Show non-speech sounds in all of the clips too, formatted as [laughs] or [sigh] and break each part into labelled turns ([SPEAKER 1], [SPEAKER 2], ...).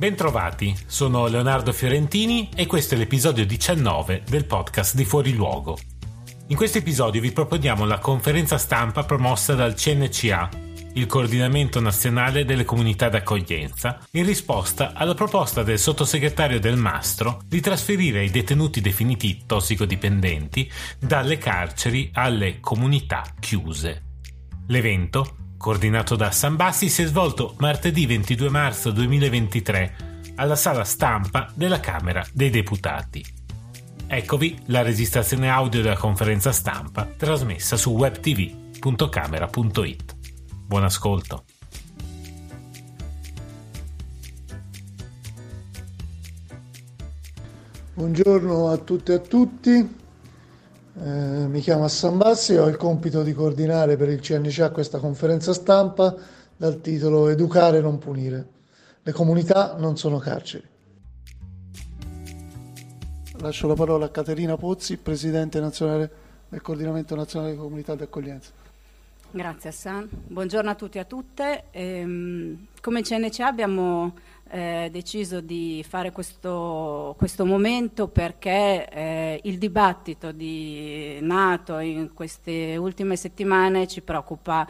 [SPEAKER 1] Bentrovati, sono Leonardo Fiorentini e questo è l'episodio 19 del podcast di Fuori Luogo. In questo episodio vi proponiamo la conferenza stampa promossa dal CNCA, il Coordinamento Nazionale delle Comunità d'Accoglienza, in risposta alla proposta del sottosegretario del Mastro di trasferire i detenuti definiti tossicodipendenti dalle carceri alle comunità chiuse. L'evento coordinato da San Bassi, si è svolto martedì 22 marzo 2023 alla sala stampa della Camera dei Deputati. Eccovi la registrazione audio della conferenza stampa trasmessa su webtv.camera.it. Buon ascolto.
[SPEAKER 2] Buongiorno a tutte e a tutti. Eh, mi chiamo Hassan Bassi ho il compito di coordinare per il CNCA questa conferenza stampa dal titolo Educare non punire. Le comunità non sono carceri. Lascio la parola a Caterina Pozzi, Presidente nazionale del Coordinamento Nazionale delle Comunità di Accoglienza.
[SPEAKER 3] Grazie Hassan, buongiorno a tutti e a tutte. Ehm, come CNCA abbiamo eh, deciso di fare questo, questo momento perché eh, il dibattito di nato in queste ultime settimane ci preoccupa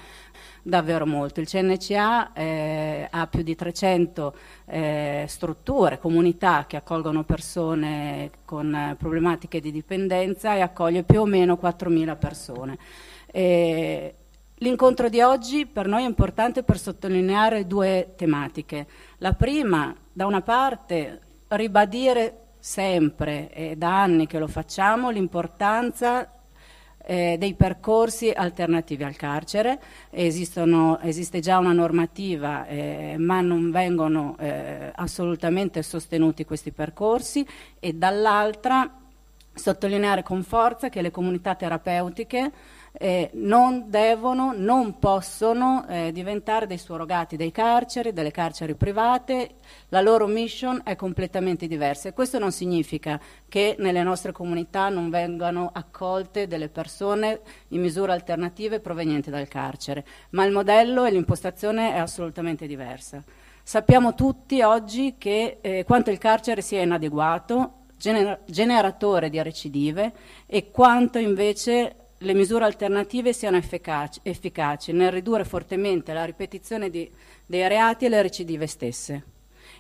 [SPEAKER 3] davvero molto. Il CNCA eh, ha più di 300 eh, strutture, comunità che accolgono persone con problematiche di dipendenza e accoglie più o meno 4.000 persone. L'incontro di oggi per noi è importante per sottolineare due tematiche. La prima, da una parte, ribadire sempre, e da anni che lo facciamo, l'importanza eh, dei percorsi alternativi al carcere. Esistono, esiste già una normativa, eh, ma non vengono eh, assolutamente sostenuti questi percorsi e dall'altra sottolineare con forza che le comunità terapeutiche eh, non devono, non possono eh, diventare dei surrogati dei carceri, delle carceri private, la loro mission è completamente diversa. E questo non significa che nelle nostre comunità non vengano accolte delle persone in misure alternative provenienti dal carcere, ma il modello e l'impostazione è assolutamente diversa. Sappiamo tutti oggi che eh, quanto il carcere sia inadeguato, gener- generatore di recidive e quanto invece le misure alternative siano efficaci, efficaci nel ridurre fortemente la ripetizione di, dei reati e le recidive stesse.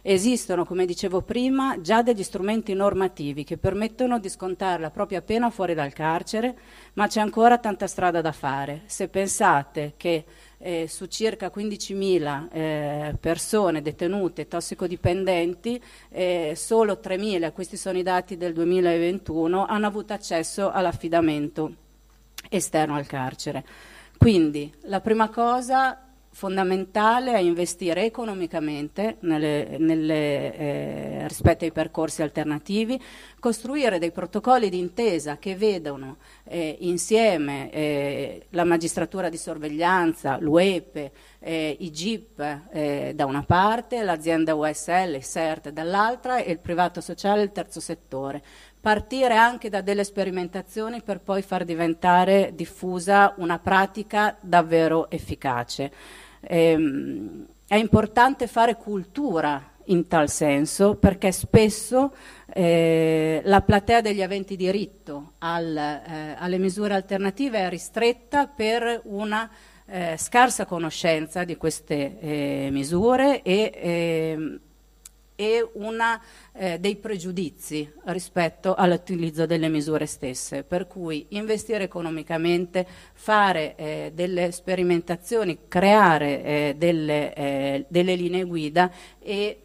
[SPEAKER 3] Esistono, come dicevo prima, già degli strumenti normativi che permettono di scontare la propria pena fuori dal carcere, ma c'è ancora tanta strada da fare. Se pensate che eh, su circa 15.000 eh, persone detenute tossicodipendenti, eh, solo 3.000, questi sono i dati del 2021, hanno avuto accesso all'affidamento esterno al carcere. Quindi la prima cosa fondamentale è investire economicamente nelle, nelle, eh, rispetto ai percorsi alternativi, costruire dei protocolli di intesa che vedano eh, insieme eh, la magistratura di sorveglianza, l'UEPE, eh, i GIP eh, da una parte, l'azienda USL, il CERT dall'altra e il privato sociale, il terzo settore partire anche da delle sperimentazioni per poi far diventare diffusa una pratica davvero efficace. Ehm, è importante fare cultura in tal senso perché spesso eh, la platea degli aventi diritto al, eh, alle misure alternative è ristretta per una eh, scarsa conoscenza di queste eh, misure e ehm, e una, eh, dei pregiudizi rispetto all'utilizzo delle misure stesse, per cui investire economicamente, fare eh, delle sperimentazioni, creare eh, delle, eh, delle linee guida e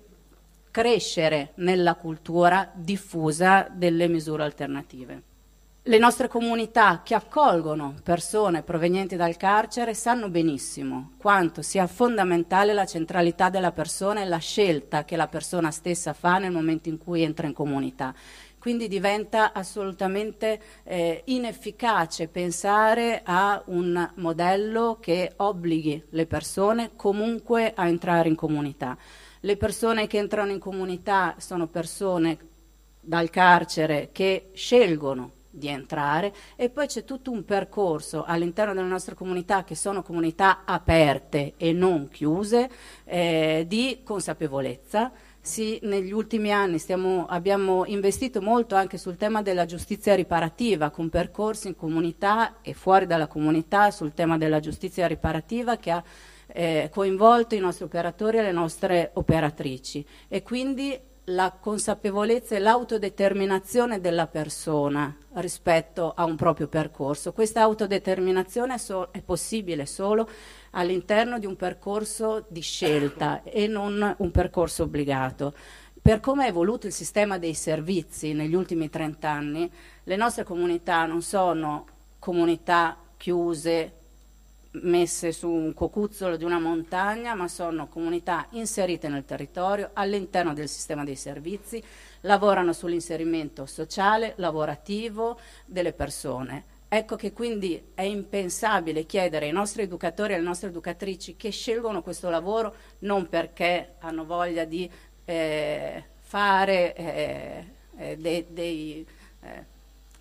[SPEAKER 3] crescere nella cultura diffusa delle misure alternative. Le nostre comunità che accolgono persone provenienti dal carcere sanno benissimo quanto sia fondamentale la centralità della persona e la scelta che la persona stessa fa nel momento in cui entra in comunità. Quindi diventa assolutamente eh, inefficace pensare a un modello che obblighi le persone comunque a entrare in comunità. Le persone che entrano in comunità sono persone dal carcere che scelgono di entrare e poi c'è tutto un percorso all'interno delle nostre comunità che sono comunità aperte e non chiuse eh, di consapevolezza. Sì, negli ultimi anni stiamo, abbiamo investito molto anche sul tema della giustizia riparativa, con percorsi in comunità e fuori dalla comunità sul tema della giustizia riparativa che ha eh, coinvolto i nostri operatori e le nostre operatrici e quindi la consapevolezza e l'autodeterminazione della persona rispetto a un proprio percorso. Questa autodeterminazione è possibile solo all'interno di un percorso di scelta e non un percorso obbligato. Per come è evoluto il sistema dei servizi negli ultimi 30 anni, le nostre comunità non sono comunità chiuse, messe su un cocuzzolo di una montagna, ma sono comunità inserite nel territorio, all'interno del sistema dei servizi, lavorano sull'inserimento sociale, lavorativo delle persone. Ecco che quindi è impensabile chiedere ai nostri educatori e alle nostre educatrici che scelgono questo lavoro non perché hanno voglia di eh, fare eh, eh, dei, dei, eh,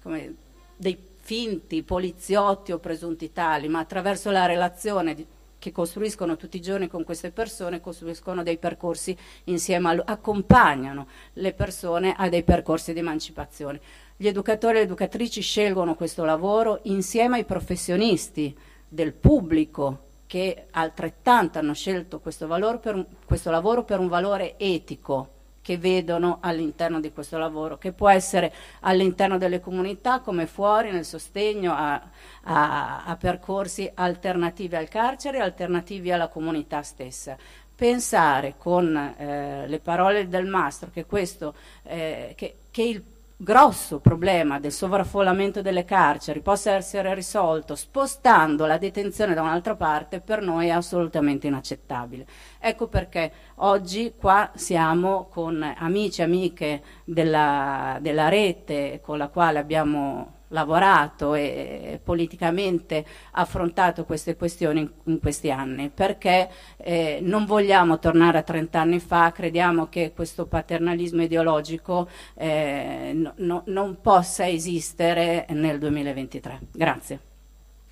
[SPEAKER 3] come, dei finti poliziotti o presunti tali, ma attraverso la relazione di, che costruiscono tutti i giorni con queste persone, costruiscono dei percorsi insieme, a, accompagnano le persone a dei percorsi di emancipazione. Gli educatori e le educatrici scelgono questo lavoro insieme ai professionisti del pubblico che altrettanto hanno scelto questo, un, questo lavoro per un valore etico, che vedono all'interno di questo lavoro, che può essere all'interno delle comunità come fuori nel sostegno a, a, a percorsi alternativi al carcere, alternativi alla comunità stessa. Pensare con eh, le parole del mastro che, questo, eh, che, che il grosso problema del sovraffollamento delle carceri possa essere risolto spostando la detenzione da un'altra parte per noi è assolutamente inaccettabile. Ecco perché oggi qua siamo con amici e amiche della, della rete con la quale abbiamo lavorato e politicamente affrontato queste questioni in, in questi anni, perché eh, non vogliamo tornare a 30 anni fa, crediamo che questo paternalismo ideologico eh, no, no, non possa esistere nel 2023. Grazie.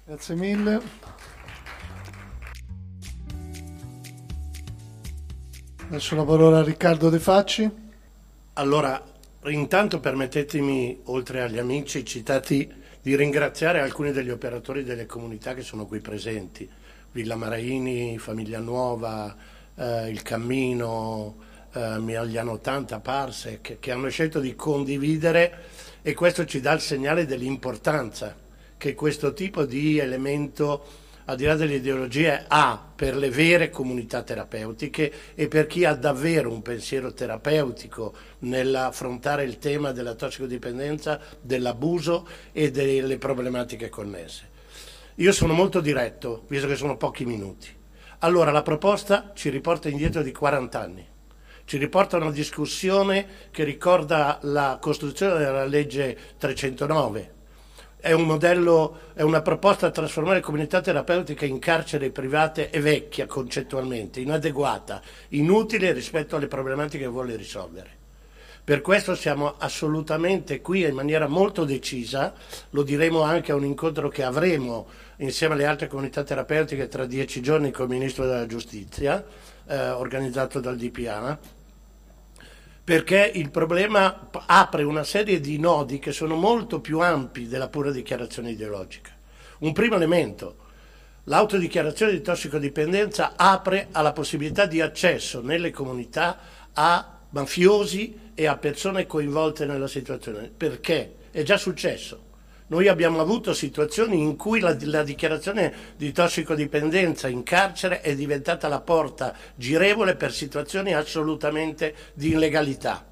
[SPEAKER 2] Grazie mille. Adesso la parola a Riccardo De Facci.
[SPEAKER 4] Allora, Intanto permettetemi, oltre agli amici citati, di ringraziare alcuni degli operatori delle comunità che sono qui presenti, Villa Maraini, Famiglia Nuova, eh, Il Cammino, eh, Miagliano 80, Parse, che hanno scelto di condividere e questo ci dà il segnale dell'importanza che questo tipo di elemento al di là delle ideologie, ha per le vere comunità terapeutiche e per chi ha davvero un pensiero terapeutico nell'affrontare il tema della tossicodipendenza, dell'abuso e delle problematiche connesse. Io sono molto diretto, visto che sono pochi minuti. Allora, la proposta ci riporta indietro di 40 anni ci riporta a una discussione che ricorda la costruzione della legge 309 è un modello, è una proposta a trasformare comunità terapeutiche in carcere private e vecchia concettualmente, inadeguata, inutile rispetto alle problematiche che vuole risolvere. Per questo siamo assolutamente qui in maniera molto decisa, lo diremo anche a un incontro che avremo insieme alle altre comunità terapeutiche tra dieci giorni con il Ministro della Giustizia, eh, organizzato dal DPA, perché il problema apre una serie di nodi che sono molto più ampi della pura dichiarazione ideologica. Un primo elemento, l'autodichiarazione di tossicodipendenza apre alla possibilità di accesso nelle comunità a mafiosi e a persone coinvolte nella situazione. Perché? È già successo. Noi abbiamo avuto situazioni in cui la, la, dichiarazione di tossicodipendenza in carcere è diventata la porta girevole per situazioni assolutamente di illegalità.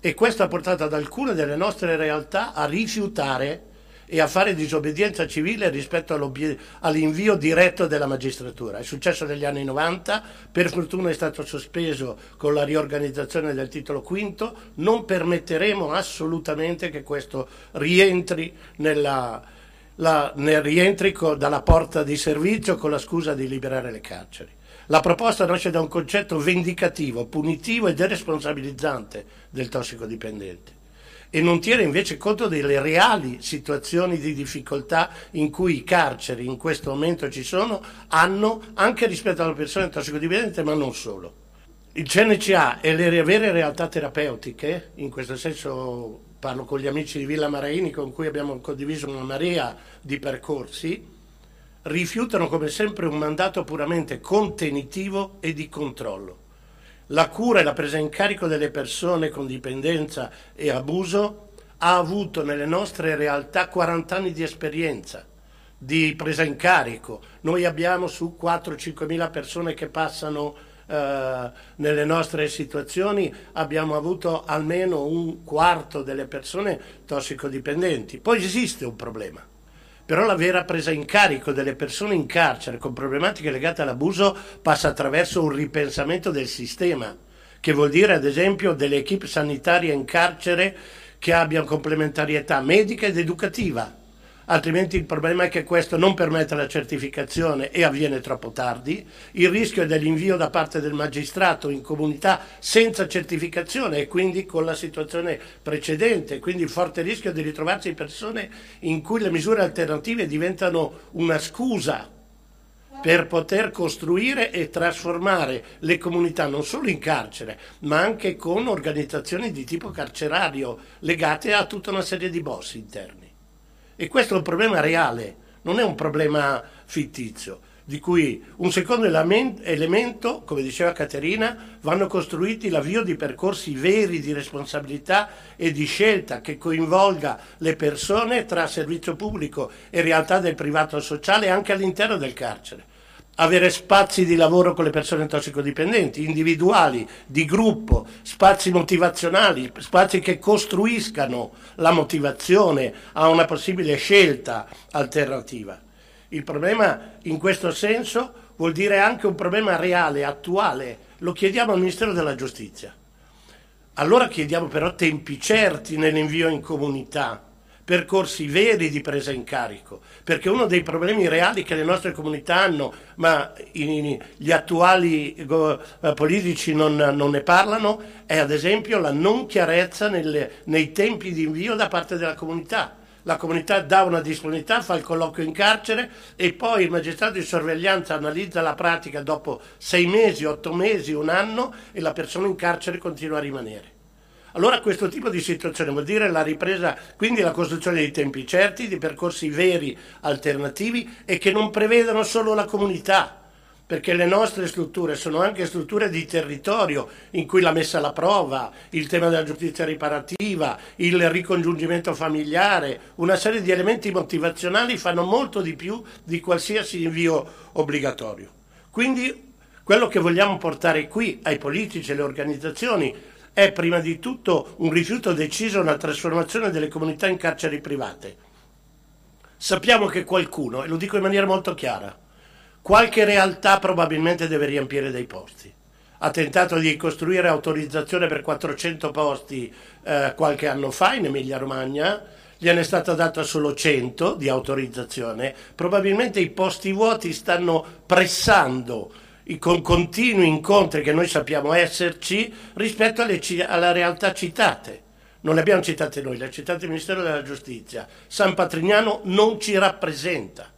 [SPEAKER 4] E questo ha portato ad alcune delle nostre realtà a rifiutare e a fare disobbedienza civile rispetto all'invio diretto della magistratura. È successo negli anni 90, per fortuna è stato sospeso con la riorganizzazione del titolo quinto, non permetteremo assolutamente che questo rientri nella, la, nel rientrico dalla porta di servizio con la scusa di liberare le carceri. La proposta nasce da un concetto vendicativo, punitivo e deresponsabilizzante del tossicodipendente e non tiene invece conto delle reali situazioni di difficoltà in cui i carceri in questo momento ci sono, hanno anche rispetto alle persone tossicodipendenti, ma non solo. Il CNCA e le vere realtà terapeutiche, in questo senso parlo con gli amici di Villa Maraini con cui abbiamo condiviso una marea di percorsi, rifiutano come sempre un mandato puramente contenitivo e di controllo la cura e la presa in carico delle persone con dipendenza e abuso ha avuto nelle nostre realtà 40 anni di esperienza di presa in carico. Noi abbiamo su 4-5 mila persone che passano eh, nelle nostre situazioni, abbiamo avuto almeno un quarto delle persone tossicodipendenti. Poi esiste un problema però la vera presa in carico delle persone in carcere con problematiche legate all'abuso passa attraverso un ripensamento del sistema, che vuol dire ad esempio delle equip sanitarie in carcere che abbiano complementarietà medica ed educativa altrimenti il problema è che questo non permette la certificazione e avviene troppo tardi, il rischio è dell'invio da parte del magistrato in comunità senza certificazione e quindi con la situazione precedente, quindi il forte rischio di ritrovarsi persone in cui le misure alternative diventano una scusa per poter costruire e trasformare le comunità non solo in carcere, ma anche con organizzazioni di tipo carcerario legate a tutta una serie di boss interni. E questo è un problema reale, non è un problema fittizio, di cui un secondo elemento, come diceva Caterina, vanno costruiti l'avvio di percorsi veri di responsabilità e di scelta che coinvolga le persone tra servizio pubblico e realtà del privato sociale anche all'interno del carcere avere spazi di lavoro con le persone tossicodipendenti, individuali, di gruppo, spazi motivazionali, spazi che costruiscano la motivazione a una possibile scelta alternativa. Il problema in questo senso vuol dire anche un problema reale, attuale, lo chiediamo al Ministero della Giustizia. Allora chiediamo però tempi certi nell'invio in comunità, percorsi veri di presa in carico, perché uno dei problemi reali che le nostre comunità hanno, ma gli attuali eh, politici non, non, ne parlano, è ad esempio la non chiarezza nelle, nei tempi di invio da parte della comunità. La comunità dà una disponibilità, fa il colloquio in carcere e poi il magistrato di sorveglianza analizza la pratica dopo sei mesi, otto mesi, un anno e la persona in carcere continua a rimanere. Allora questo tipo di situazione vuol dire la ripresa, quindi la costruzione di tempi certi, di percorsi veri, alternativi e che non prevedano solo la comunità, perché le nostre strutture sono anche strutture di territorio in cui la messa alla prova, il tema della giustizia riparativa, il ricongiungimento familiare, una serie di elementi motivazionali fanno molto di più di qualsiasi invio obbligatorio. Quindi quello che vogliamo portare qui ai politici e alle organizzazioni è prima di tutto un rifiuto deciso alla trasformazione delle comunità in carceri private. Sappiamo che qualcuno, e lo dico in maniera molto chiara, qualche realtà probabilmente deve riempire dei posti. Ha tentato di costruire autorizzazione per 400 posti eh, qualche anno fa in Emilia-Romagna, gliene è stata data solo 100 di autorizzazione, probabilmente i posti vuoti stanno pressando con continui incontri che noi sappiamo esserci rispetto alle, alla realtà citate. Non le abbiamo citate noi, le ha citate il Ministero della Giustizia. San Patrignano non ci rappresenta,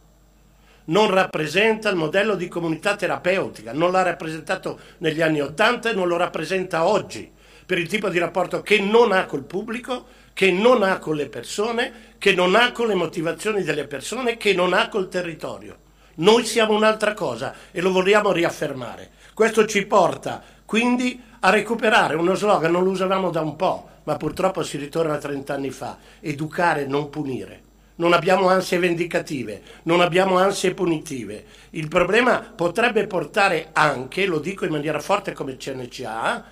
[SPEAKER 4] non rappresenta il modello di comunità terapeutica, non l'ha rappresentato negli anni Ottanta e non lo rappresenta oggi, per il tipo di rapporto che non ha col pubblico, che non ha con le persone, che non ha con le motivazioni delle persone, che non ha col territorio. Noi siamo un'altra cosa e lo vogliamo riaffermare. Questo ci porta quindi a recuperare uno slogan, non lo usavamo da un po', ma purtroppo si ritorna a 30 anni fa, educare, non punire. Non abbiamo ansie vendicative, non abbiamo ansie punitive. Il problema potrebbe portare anche, lo dico in maniera forte come CNCA,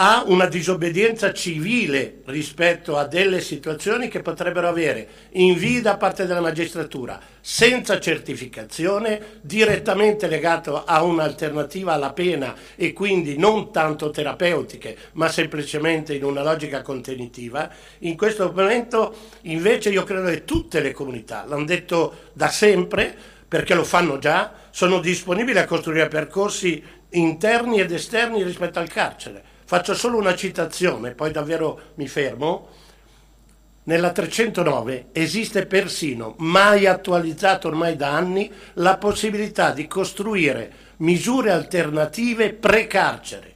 [SPEAKER 4] ha una disobbedienza civile rispetto a delle situazioni che potrebbero avere invii da parte della magistratura senza certificazione, direttamente legato a un'alternativa alla pena e quindi non tanto terapeutiche, ma semplicemente in una logica contenitiva, in questo momento invece io credo che tutte le comunità, l'hanno detto da sempre, perché lo fanno già, sono disponibili a costruire percorsi interni ed esterni rispetto al carcere Faccio solo una citazione, poi davvero mi fermo. Nella 309 esiste persino, mai attualizzato ormai da anni, la possibilità di costruire misure alternative pre-carcere,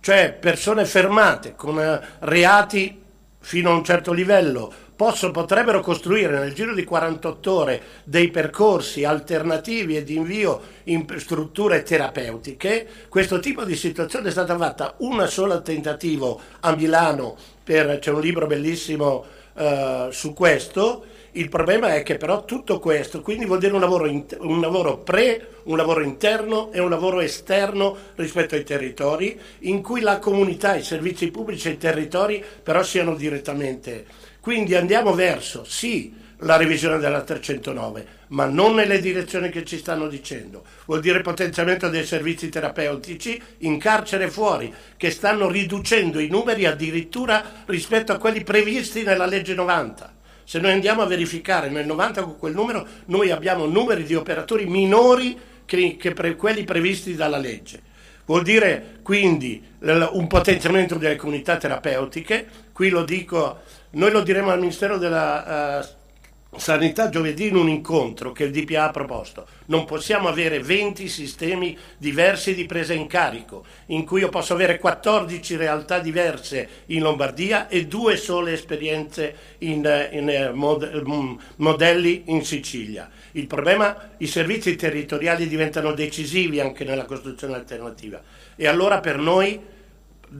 [SPEAKER 4] cioè persone fermate con eh, reati fino a un certo livello possono, potrebbero costruire nel giro di 48 ore dei percorsi alternativi e di invio in strutture terapeutiche, questo tipo di situazione è stata fatta una sola tentativo a Milano, per, c'è un libro bellissimo uh, su questo, il problema è che però tutto questo, quindi vuol dire un lavoro, in, un lavoro, pre, un lavoro interno e un lavoro esterno rispetto ai territori, in cui la comunità, i servizi pubblici e i territori però siano direttamente quindi andiamo verso, sì, la revisione della 309, ma non nelle direzioni che ci stanno dicendo. Vuol dire potenziamento dei servizi terapeutici in carcere fuori, che stanno riducendo i numeri addirittura rispetto a quelli previsti nella legge 90. Se noi andiamo a verificare nel 90 con quel numero, noi abbiamo numeri di operatori minori che, che pre, quelli previsti dalla legge. Vuol dire quindi un potenziamento delle comunità terapeutiche, qui lo dico noi lo diremo al Ministero della uh, Sanità giovedì in un incontro che il DPA ha proposto. Non possiamo avere 20 sistemi diversi di presa in carico, in cui io posso avere 14 realtà diverse in Lombardia e due sole esperienze in, in uh, mod, um, modelli in Sicilia. Il problema, i servizi territoriali diventano decisivi anche nella costruzione alternativa. E allora per noi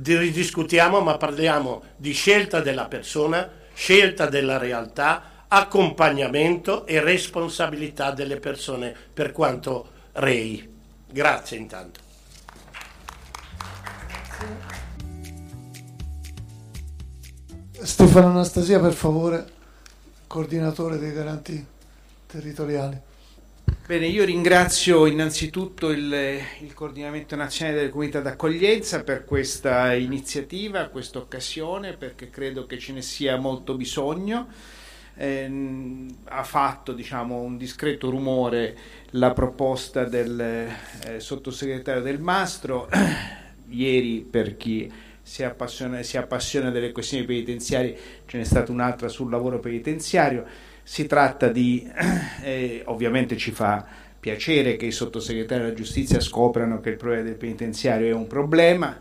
[SPEAKER 4] ridiscutiamo, ma parliamo di scelta della persona, scelta della realtà, accompagnamento e responsabilità delle persone per quanto rei. Grazie intanto.
[SPEAKER 2] Stefano Anastasia, per favore, coordinatore dei garanti territoriali.
[SPEAKER 5] Bene, io ringrazio innanzitutto il, il, Coordinamento Nazionale delle Comunità d'Accoglienza per questa iniziativa, questa occasione, perché credo che ce ne sia molto bisogno. Eh, ha fatto diciamo, un discreto rumore la proposta del eh, sottosegretario Del Mastro. [clears throat] Ieri, per chi si appassiona, si appassiona delle questioni penitenziarie, ce n'è stata un'altra sul lavoro penitenziario si tratta di, eh, [clears throat] ovviamente ci fa piacere che i sottosegretari della giustizia scoprano che il problema del penitenziario è un problema,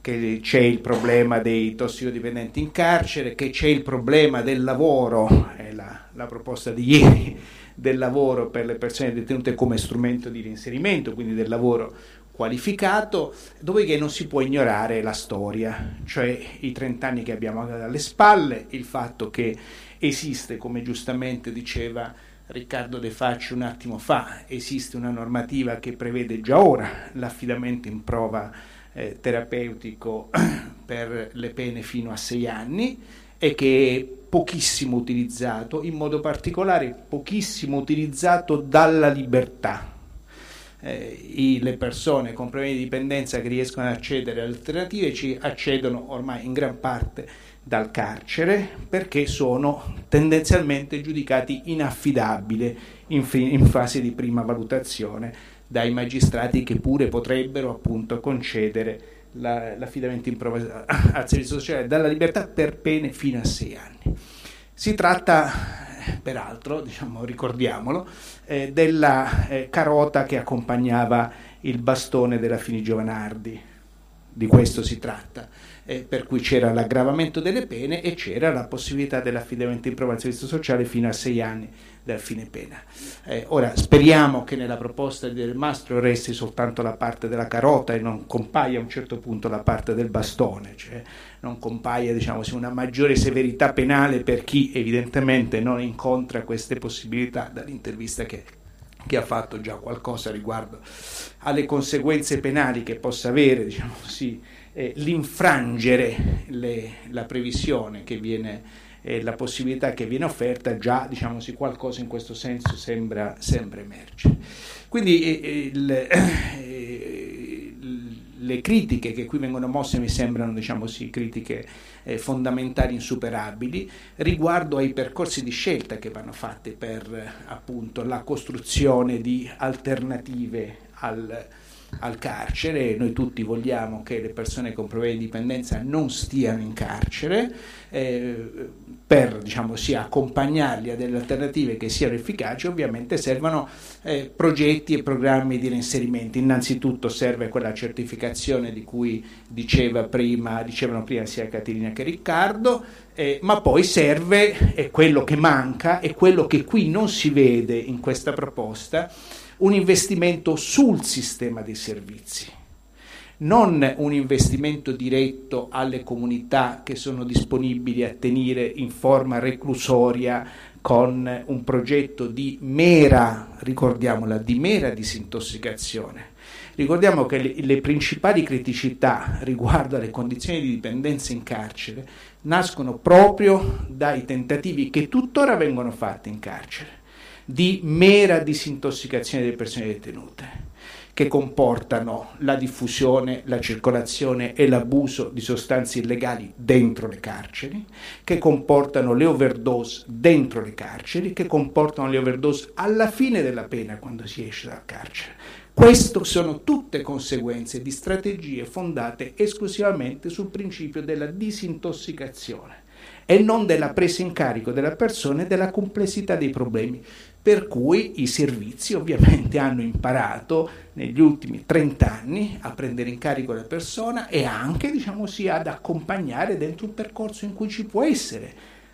[SPEAKER 5] che c'è il problema dei tossicodipendenti in carcere, che c'è il problema del lavoro, è la, la proposta di ieri, del lavoro per le persone detenute come strumento di reinserimento, quindi del lavoro qualificato, dopodiché non si può ignorare la storia, cioè i 30 anni che abbiamo alle spalle, il fatto che esiste, come giustamente diceva Riccardo De Facci un attimo fa, esiste una normativa che prevede già ora l'affidamento in prova eh, terapeutico [clears throat] per le pene fino a sei anni e che è pochissimo utilizzato, in modo particolare pochissimo utilizzato dalla libertà. Eh, i, le persone con problemi di dipendenza che riescono ad accedere alle alternative ci accedono ormai in gran parte dal carcere perché sono tendenzialmente giudicati inaffidabili in, fi- in, fase di prima valutazione dai magistrati che pure potrebbero appunto concedere la, l'affidamento in prova al servizio sociale dalla libertà per pene fino a sei anni. Si tratta peraltro, diciamo, ricordiamolo, eh, della eh, carota che accompagnava il bastone della Fini Giovanardi, di questo si tratta eh, per cui c'era l'aggravamento delle pene e c'era la possibilità dell'affidamento in prova al servizio sociale fino a sei anni dal fine pena. Eh, ora speriamo che nella proposta del mastro resti soltanto la parte della carota e non compaia a un certo punto la parte del bastone, cioè non compaia diciamo, una maggiore severità penale per chi evidentemente non incontra queste possibilità dall'intervista che, che ha fatto già qualcosa riguardo alle conseguenze penali che possa avere diciamo, sì, eh, l'infrangere le, la previsione che viene, eh, la possibilità che viene offerta, già diciamo sì, qualcosa in questo senso sembra, sembra emergere. Quindi eh, il, eh, le critiche che qui vengono mosse mi sembrano diciamo sì, critiche eh, fondamentali insuperabili riguardo ai percorsi di scelta che vanno fatti per appunto la costruzione di alternative al, al carcere, noi tutti vogliamo che le persone con problemi di dipendenza non stiano in carcere, eh, per diciamo, sia accompagnarli a delle alternative che siano efficaci, ovviamente servono eh, progetti e programmi di reinserimento. Innanzitutto serve quella certificazione di cui diceva prima, dicevano prima sia Caterina che Riccardo, eh, ma poi serve, e quello che manca, e quello che qui non si vede in questa proposta, un investimento sul sistema dei servizi, non un investimento diretto alle comunità che sono disponibili a tenere in forma reclusoria con un progetto di mera, ricordiamola, di mera disintossicazione. Ricordiamo che le, le, principali criticità riguardo alle condizioni di dipendenza in carcere nascono proprio dai tentativi che tuttora vengono fatti in carcere di mera disintossicazione delle persone detenute che comportano la diffusione, la circolazione e l'abuso di sostanze illegali dentro le carceri, che comportano le overdose dentro le carceri, che comportano le overdose alla fine della pena quando si esce dal carcere. Queste sono tutte conseguenze di strategie fondate esclusivamente sul principio della disintossicazione e non della presa in carico della persona e della complessità dei problemi per cui i servizi ovviamente [laughs] hanno imparato negli ultimi 30 anni a prendere in carico la persona e anche, diciamo sì, ad accompagnare dentro un percorso in cui ci può essere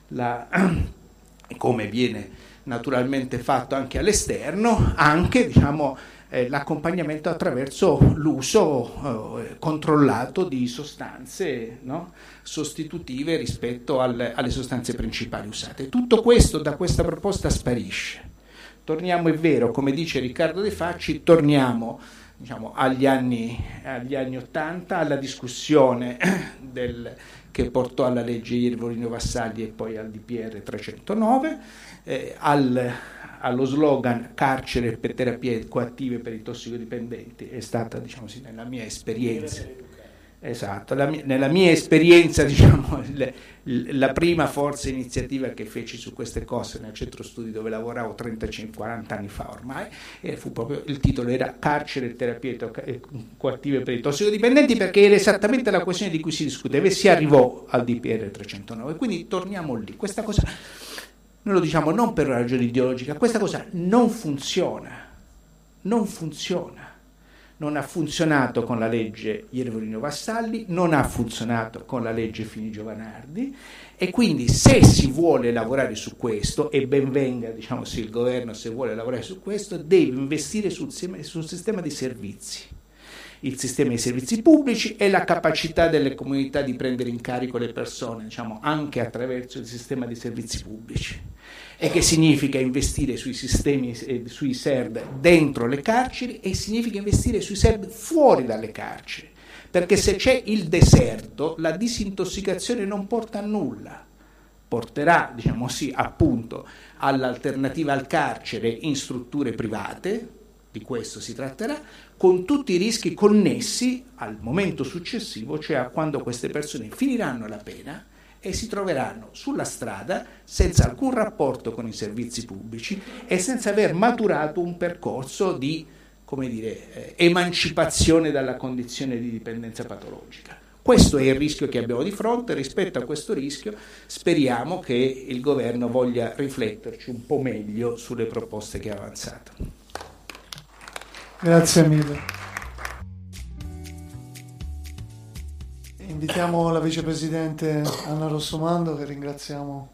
[SPEAKER 5] la, [clears throat] come viene naturalmente fatto anche all'esterno, anche diciamo, eh, l'accompagnamento attraverso l'uso eh, controllato di sostanze no? sostitutive rispetto al, alle sostanze principali usate. Tutto questo da questa proposta sparisce. Torniamo, è vero, come dice Riccardo De Facci, torniamo diciamo, agli, anni, agli anni 80, alla discussione [clears throat] del, che portò alla legge Irvolino Vassalli e poi al DPR 309, eh, al, allo slogan carcere per terapie coattive per i tossicodipendenti, è stata, diciamo sì, nella mia esperienza Esatto, mia, nella mia esperienza, [laughs] diciamo, le, la prima forza iniziativa che feci su queste cose nel centro studi dove lavoravo 35-40 anni fa ormai, fu proprio, il titolo era Carcere terapie coattive per i tossicodipendenti perché era esattamente la questione di cui si discuteva e si arrivò al DPR 309. Quindi torniamo lì, questa cosa, noi lo diciamo non per ragione ideologica, questa cosa non funziona, non funziona non ha funzionato con la legge Iervolino Vassalli, non ha funzionato con la legge Fini Giovanardi. E quindi se si vuole lavorare su questo, e ben venga diciamo, se il governo se vuole lavorare su questo, deve investire sul, sul sistema dei servizi. Il sistema dei servizi pubblici e la capacità delle comunità di prendere in carico le persone, diciamo, anche attraverso il sistema dei servizi pubblici e che significa investire sui sistemi, sui SERD dentro le carceri e significa investire sui SERD fuori dalle carceri, perché se c'è il deserto la disintossicazione non porta a nulla, porterà, diciamo sì, appunto all'alternativa al carcere in strutture private, di questo si tratterà, con tutti i rischi connessi al momento successivo, cioè a quando queste persone finiranno la pena e si troveranno sulla strada senza alcun rapporto con i servizi pubblici e senza aver maturato un percorso di come dire, eh, emancipazione dalla condizione di dipendenza patologica. Questo è il rischio che abbiamo di fronte, rispetto a questo rischio speriamo che il governo voglia rifletterci un po' meglio sulle proposte che ha avanzato.
[SPEAKER 2] Grazie mille. Invitiamo la vicepresidente Anna Rossomando che ringraziamo.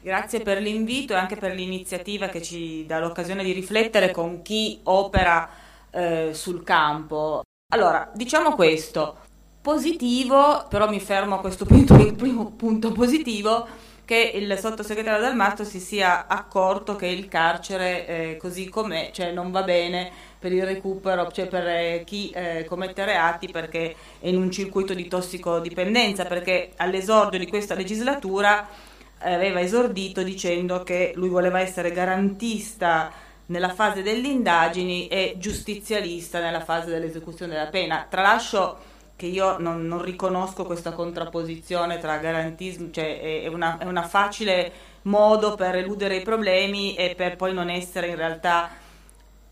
[SPEAKER 6] Grazie per l'invito e anche per l'iniziativa che ci dà l'occasione di riflettere con chi opera eh, sul campo. Allora, diciamo questo, positivo, però mi fermo a questo [laughs] punto, il primo punto positivo, che il sottosegretario Dalmato si sia accorto che il carcere eh, così com'è, cioè non va bene per il recupero, cioè per eh, chi eh, commette reati perché è in un circuito di tossicodipendenza, perché all'esordio di questa legislatura eh, aveva esordito dicendo che lui voleva essere garantista nella fase delle indagini e giustizialista nella fase dell'esecuzione della pena. Tralascio che io non, non riconosco questa contrapposizione tra garantismo, cioè è una facile modo per eludere i problemi e per poi non essere in realtà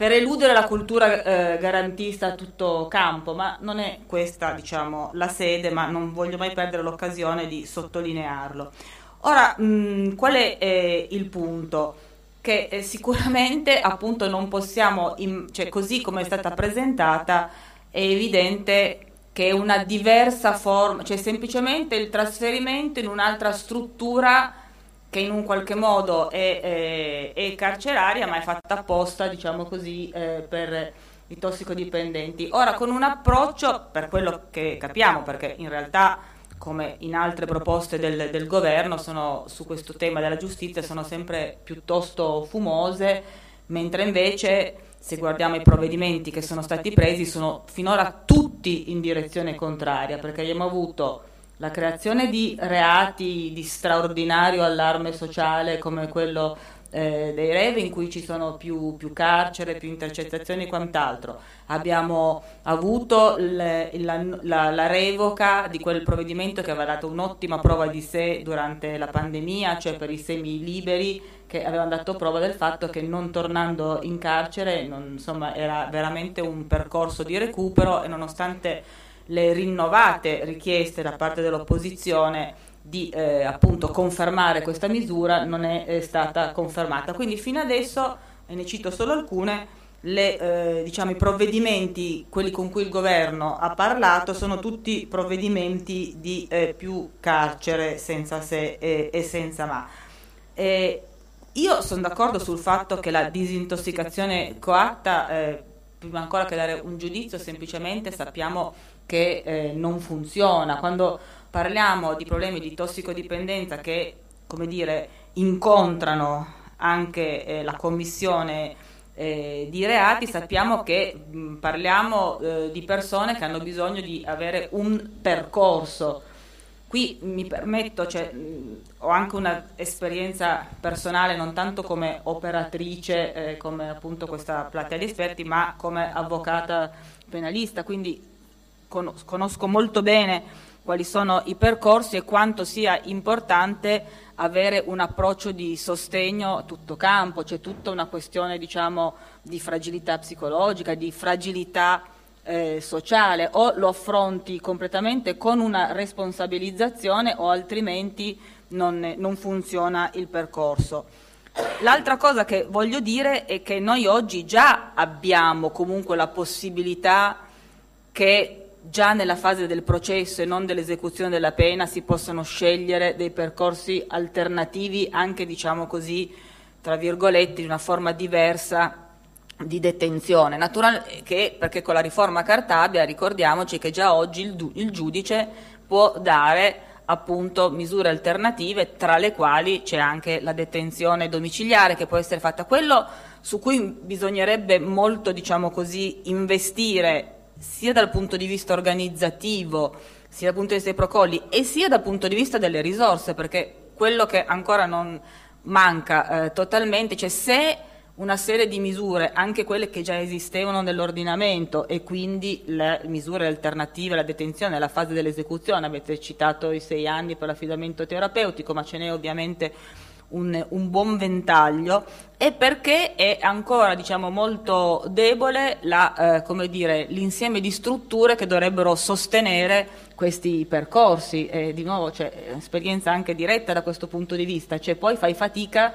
[SPEAKER 6] per eludere la cultura eh, garantista a tutto campo, ma non è questa diciamo, la sede, ma non voglio mai perdere l'occasione di sottolinearlo. Ora, mh, qual è eh, il punto? Che eh, sicuramente appunto non possiamo, in, cioè così come è stata presentata, è evidente che è una diversa forma, cioè semplicemente il trasferimento in un'altra struttura che in un qualche modo è, è, è carceraria ma è fatta apposta, diciamo così, eh, per i tossicodipendenti. Ora con un approccio, per quello che capiamo, perché in realtà come in altre proposte del, del governo sono, su questo tema della giustizia sono sempre piuttosto fumose, mentre invece se guardiamo i provvedimenti che sono stati presi sono finora tutti in direzione contraria, perché abbiamo avuto la creazione di reati di straordinario allarme sociale come quello eh, dei rave in cui ci sono più, più, carcere, più intercettazioni e quant'altro. Abbiamo avuto le, la, la, la, revoca di quel provvedimento che aveva dato un'ottima prova di sé durante la pandemia, cioè per i semi liberi che avevano dato prova del fatto che non tornando in carcere non, insomma, era veramente un percorso di recupero e nonostante le rinnovate richieste da parte dell'opposizione di eh, appunto confermare questa misura non è, è, stata confermata. Quindi fino adesso, e ne cito solo alcune, le, eh, diciamo, i provvedimenti, quelli con cui il governo ha parlato, sono tutti provvedimenti di eh, più carcere senza se e, e senza ma. E io sono d'accordo sul fatto che la disintossicazione coatta, eh, prima ancora che dare un giudizio, semplicemente sappiamo che eh, non funziona. Quando parliamo di problemi di tossicodipendenza che, come dire, incontrano anche eh, la commissione eh, di reati, sappiamo che mh, parliamo eh, di persone che hanno bisogno di avere un percorso. Qui mi permetto, cioè, mh, ho anche un'esperienza personale non tanto come operatrice, eh, come appunto questa platea di esperti, ma come avvocata penalista, quindi conosco molto bene quali sono i percorsi e quanto sia importante avere un approccio di sostegno a tutto campo, c'è tutta una questione diciamo, di fragilità psicologica, di fragilità eh, sociale, o lo affronti completamente con una responsabilizzazione o altrimenti non, non funziona il percorso. L'altra cosa che voglio dire è che noi oggi già abbiamo comunque la possibilità che già nella fase del processo e non dell'esecuzione della pena si possano scegliere dei percorsi alternativi anche diciamo così tra virgolette di una forma diversa di detenzione. Naturalmente perché con la riforma Cartabia ricordiamoci che già oggi il, il giudice può dare appunto misure alternative tra le quali c'è anche la detenzione domiciliare che può essere fatta. Quello su cui bisognerebbe molto diciamo così investire sia dal punto di vista organizzativo, sia dal punto di vista dei procolli e sia dal punto di vista delle risorse, perché quello che ancora non manca eh, totalmente, cioè se una serie di misure, anche quelle che già esistevano nell'ordinamento e quindi le misure alternative alla detenzione, alla fase dell'esecuzione, avete citato i sei anni per l'affidamento terapeutico, ma ce n'è ovviamente un, un, buon ventaglio e perché è ancora diciamo, molto debole la, eh, dire, l'insieme di strutture che dovrebbero sostenere questi percorsi. E di nuovo c'è esperienza anche diretta da questo punto di vista, cioè poi fai fatica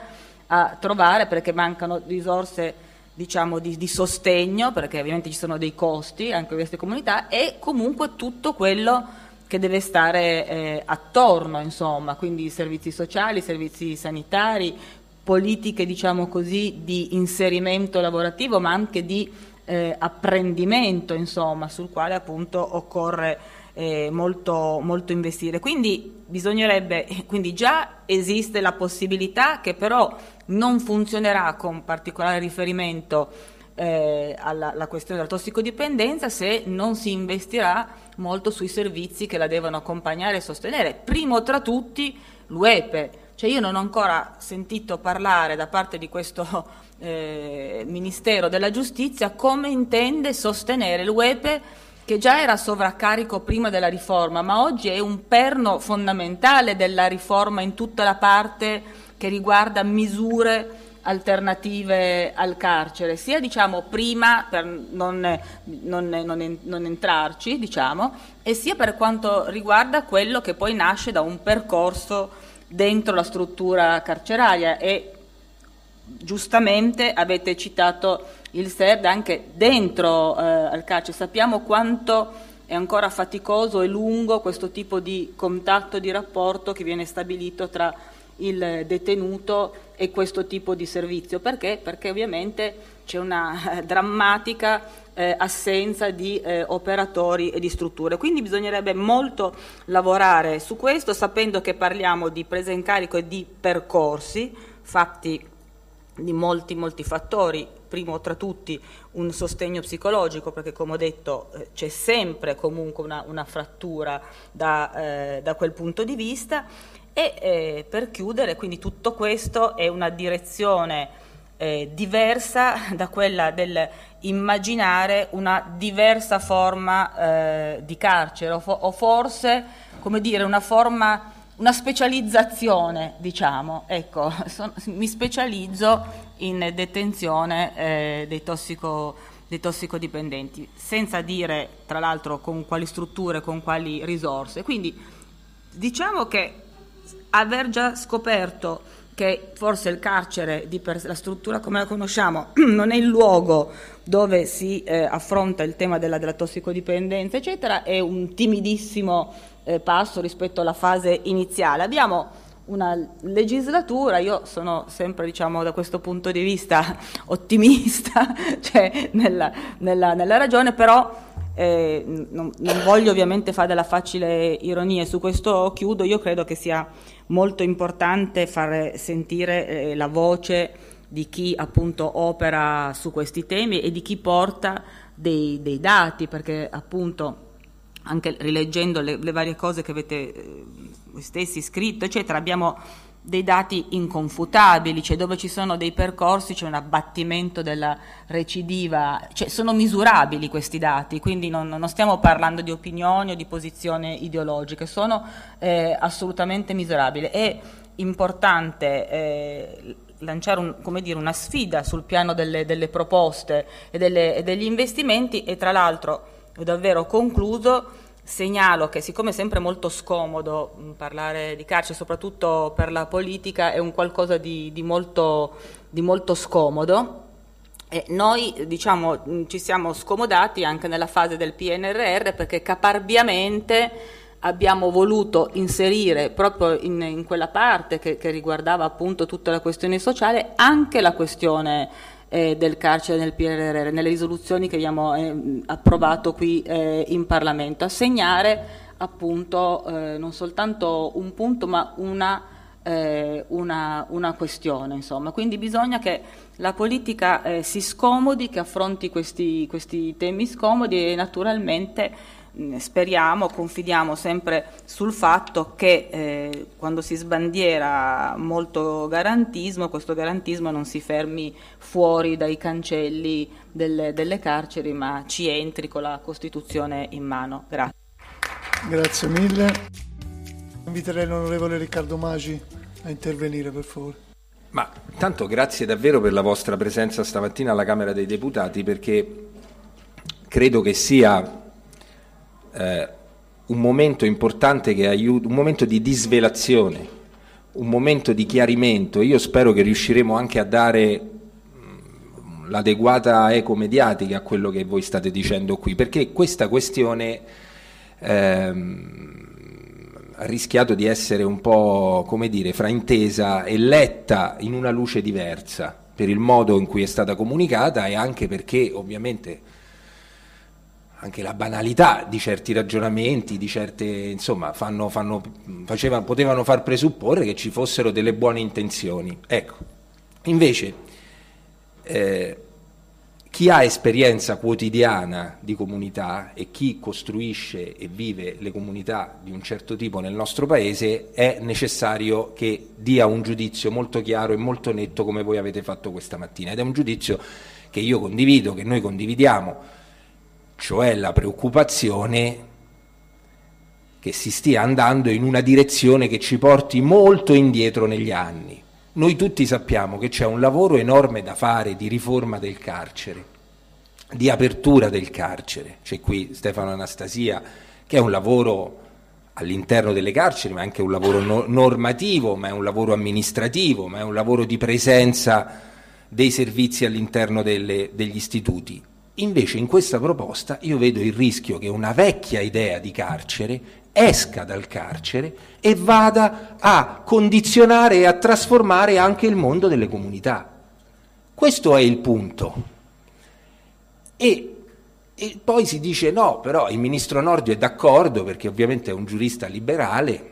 [SPEAKER 6] a trovare perché mancano risorse diciamo, di, di, sostegno, perché ovviamente ci sono dei costi anche in queste comunità, e comunque tutto quello che deve stare eh, attorno, insomma, quindi servizi sociali, servizi sanitari, politiche, diciamo così, di inserimento lavorativo, ma anche di eh, apprendimento, insomma, sul quale appunto occorre eh, molto, molto investire. Quindi bisognerebbe, quindi già esiste la possibilità che però non funzionerà con particolare riferimento eh, alla, alla, questione della tossicodipendenza se non si investirà molto sui servizi che la devono accompagnare e sostenere. Primo tra tutti l'UEPE. Cioè io non ho ancora sentito parlare da parte di questo [laughs] eh, Ministero della Giustizia come intende sostenere l'UEPE che già era sovraccarico prima della riforma, ma oggi è un perno fondamentale della riforma in tutta la parte che riguarda misure alternative al carcere, sia diciamo, prima per non, non, non, non entrarci, diciamo, e sia per quanto riguarda quello che poi nasce da un percorso dentro la struttura carceraria e giustamente avete citato il SERD anche dentro eh, al carcere, sappiamo quanto è ancora faticoso e lungo questo tipo di contatto, di rapporto che viene stabilito tra il detenuto e questo tipo di servizio. Perché? Perché ovviamente c'è una [laughs] drammatica eh, assenza di eh, operatori e di strutture. Quindi bisognerebbe molto lavorare su questo, sapendo che parliamo di presa in carico e di percorsi fatti di molti, molti fattori, primo tra tutti un sostegno psicologico, perché come ho detto eh, c'è sempre comunque una, una frattura da, eh, da quel punto di vista e eh, per chiudere, quindi tutto questo è una direzione eh, diversa da quella del immaginare una diversa forma eh, di carcere o, fo- o, forse, come dire, una forma, una specializzazione, diciamo. Ecco, [laughs] son, mi specializzo in detenzione eh, dei, tossico, dei tossicodipendenti, senza dire, tra l'altro, con quali strutture, con quali risorse. Quindi diciamo che aver già scoperto che forse il carcere, per, la struttura come la conosciamo, [clears throat] non è il luogo dove si eh, affronta il tema della, della, tossicodipendenza, eccetera, è un timidissimo eh, passo rispetto alla fase iniziale. Abbiamo una legislatura, io sono sempre diciamo, da questo punto di vista [laughs] ottimista [laughs] cioè, nella, nella, nella ragione, però eh, non, non, voglio ovviamente fare della facile ironia, su questo chiudo, io credo che sia molto importante far sentire eh, la voce di chi appunto opera su questi temi e di chi porta dei, dei dati, perché appunto anche rileggendo le, le varie cose che avete eh, voi stessi scritto, eccetera, abbiamo dei dati inconfutabili, cioè dove ci sono dei percorsi c'è un abbattimento della recidiva, cioè sono misurabili questi dati, quindi non, non, stiamo parlando di opinioni o di posizioni ideologiche, sono eh, assolutamente misurabili. È importante eh, lanciare un, dire, una sfida sul piano delle, delle proposte e, delle, e degli investimenti e tra l'altro, ho davvero concluso, segnalo che siccome è sempre molto scomodo parlare di carcere, soprattutto per la politica, è un qualcosa di, di, molto, di molto, scomodo. E noi diciamo, ci siamo scomodati anche nella fase del PNRR perché caparbiamente abbiamo voluto inserire proprio in, in quella parte che, che riguardava appunto tutta la questione sociale anche la questione eh, del carcere nel PRR, nelle risoluzioni che abbiamo eh, approvato qui eh, in Parlamento, assegnare appunto eh, non soltanto un punto ma una, eh, una, una questione. Insomma. Quindi bisogna che la politica eh, si scomodi, che affronti questi, questi temi scomodi e naturalmente speriamo, confidiamo sempre sul fatto che eh, quando si sbandiera molto garantismo, questo garantismo non si fermi fuori dai cancelli delle, delle carceri, ma ci entri con la Costituzione in mano. Grazie.
[SPEAKER 2] Grazie mille. Inviterei l'onorevole Riccardo Magi a intervenire, per favore.
[SPEAKER 7] Ma intanto grazie davvero per la vostra presenza stamattina alla Camera dei Deputati perché credo che sia eh, un momento importante che aiuta, un momento di disvelazione, un momento di chiarimento. Io spero che riusciremo anche a dare mm, l'adeguata eco mediatica a quello che voi state dicendo qui, perché questa questione ehm, ha rischiato di essere un po', come dire, fraintesa e letta in una luce diversa per il modo in cui è stata comunicata e anche perché ovviamente anche la banalità di certi ragionamenti, di certe, insomma, fanno, fanno, faceva, potevano far presupporre che ci fossero delle buone intenzioni. Ecco, invece, eh, chi ha esperienza quotidiana di comunità e chi costruisce e vive le comunità di un certo tipo nel nostro paese è necessario che dia un giudizio molto chiaro e molto netto come voi avete fatto questa mattina. Ed è un giudizio che io condivido, che noi condividiamo, cioè la preoccupazione che si stia andando in una direzione che ci porti molto indietro negli anni. Noi tutti sappiamo che c'è un lavoro enorme da fare di riforma del carcere, di apertura del carcere. C'è qui Stefano Anastasia che è un lavoro all'interno delle carceri, ma è anche un lavoro no- normativo, ma è un lavoro amministrativo, ma è un lavoro di presenza dei servizi all'interno delle, degli istituti. Invece in questa proposta io vedo il rischio che una vecchia idea di carcere esca dal carcere e vada a condizionare e a trasformare anche il mondo delle comunità. Questo è il punto. E, e poi si dice no, però il ministro Nordio è d'accordo perché ovviamente è un giurista liberale.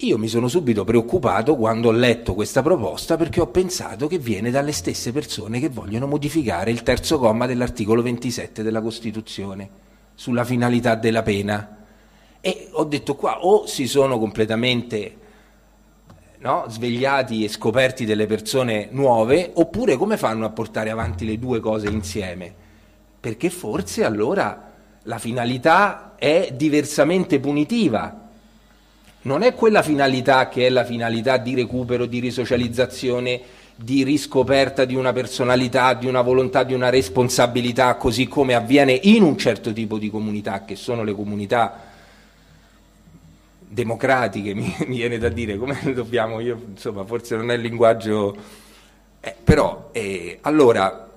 [SPEAKER 7] Io mi sono subito preoccupato quando ho letto questa proposta perché ho pensato che viene dalle stesse persone che vogliono modificare il terzo comma dell'articolo 27 della Costituzione sulla finalità della pena. E ho detto qua o si sono completamente no, svegliati e scoperti delle persone nuove, oppure come fanno a portare avanti le due cose insieme? Perché forse allora la finalità è diversamente punitiva. Non è quella finalità che è la finalità di recupero, di risocializzazione, di riscoperta di una personalità, di una volontà, di una responsabilità, così come avviene in un certo tipo di comunità, che sono le comunità democratiche, [laughs] mi, viene da dire, come [laughs] dobbiamo, io insomma forse non è il linguaggio, eh, però eh, allora...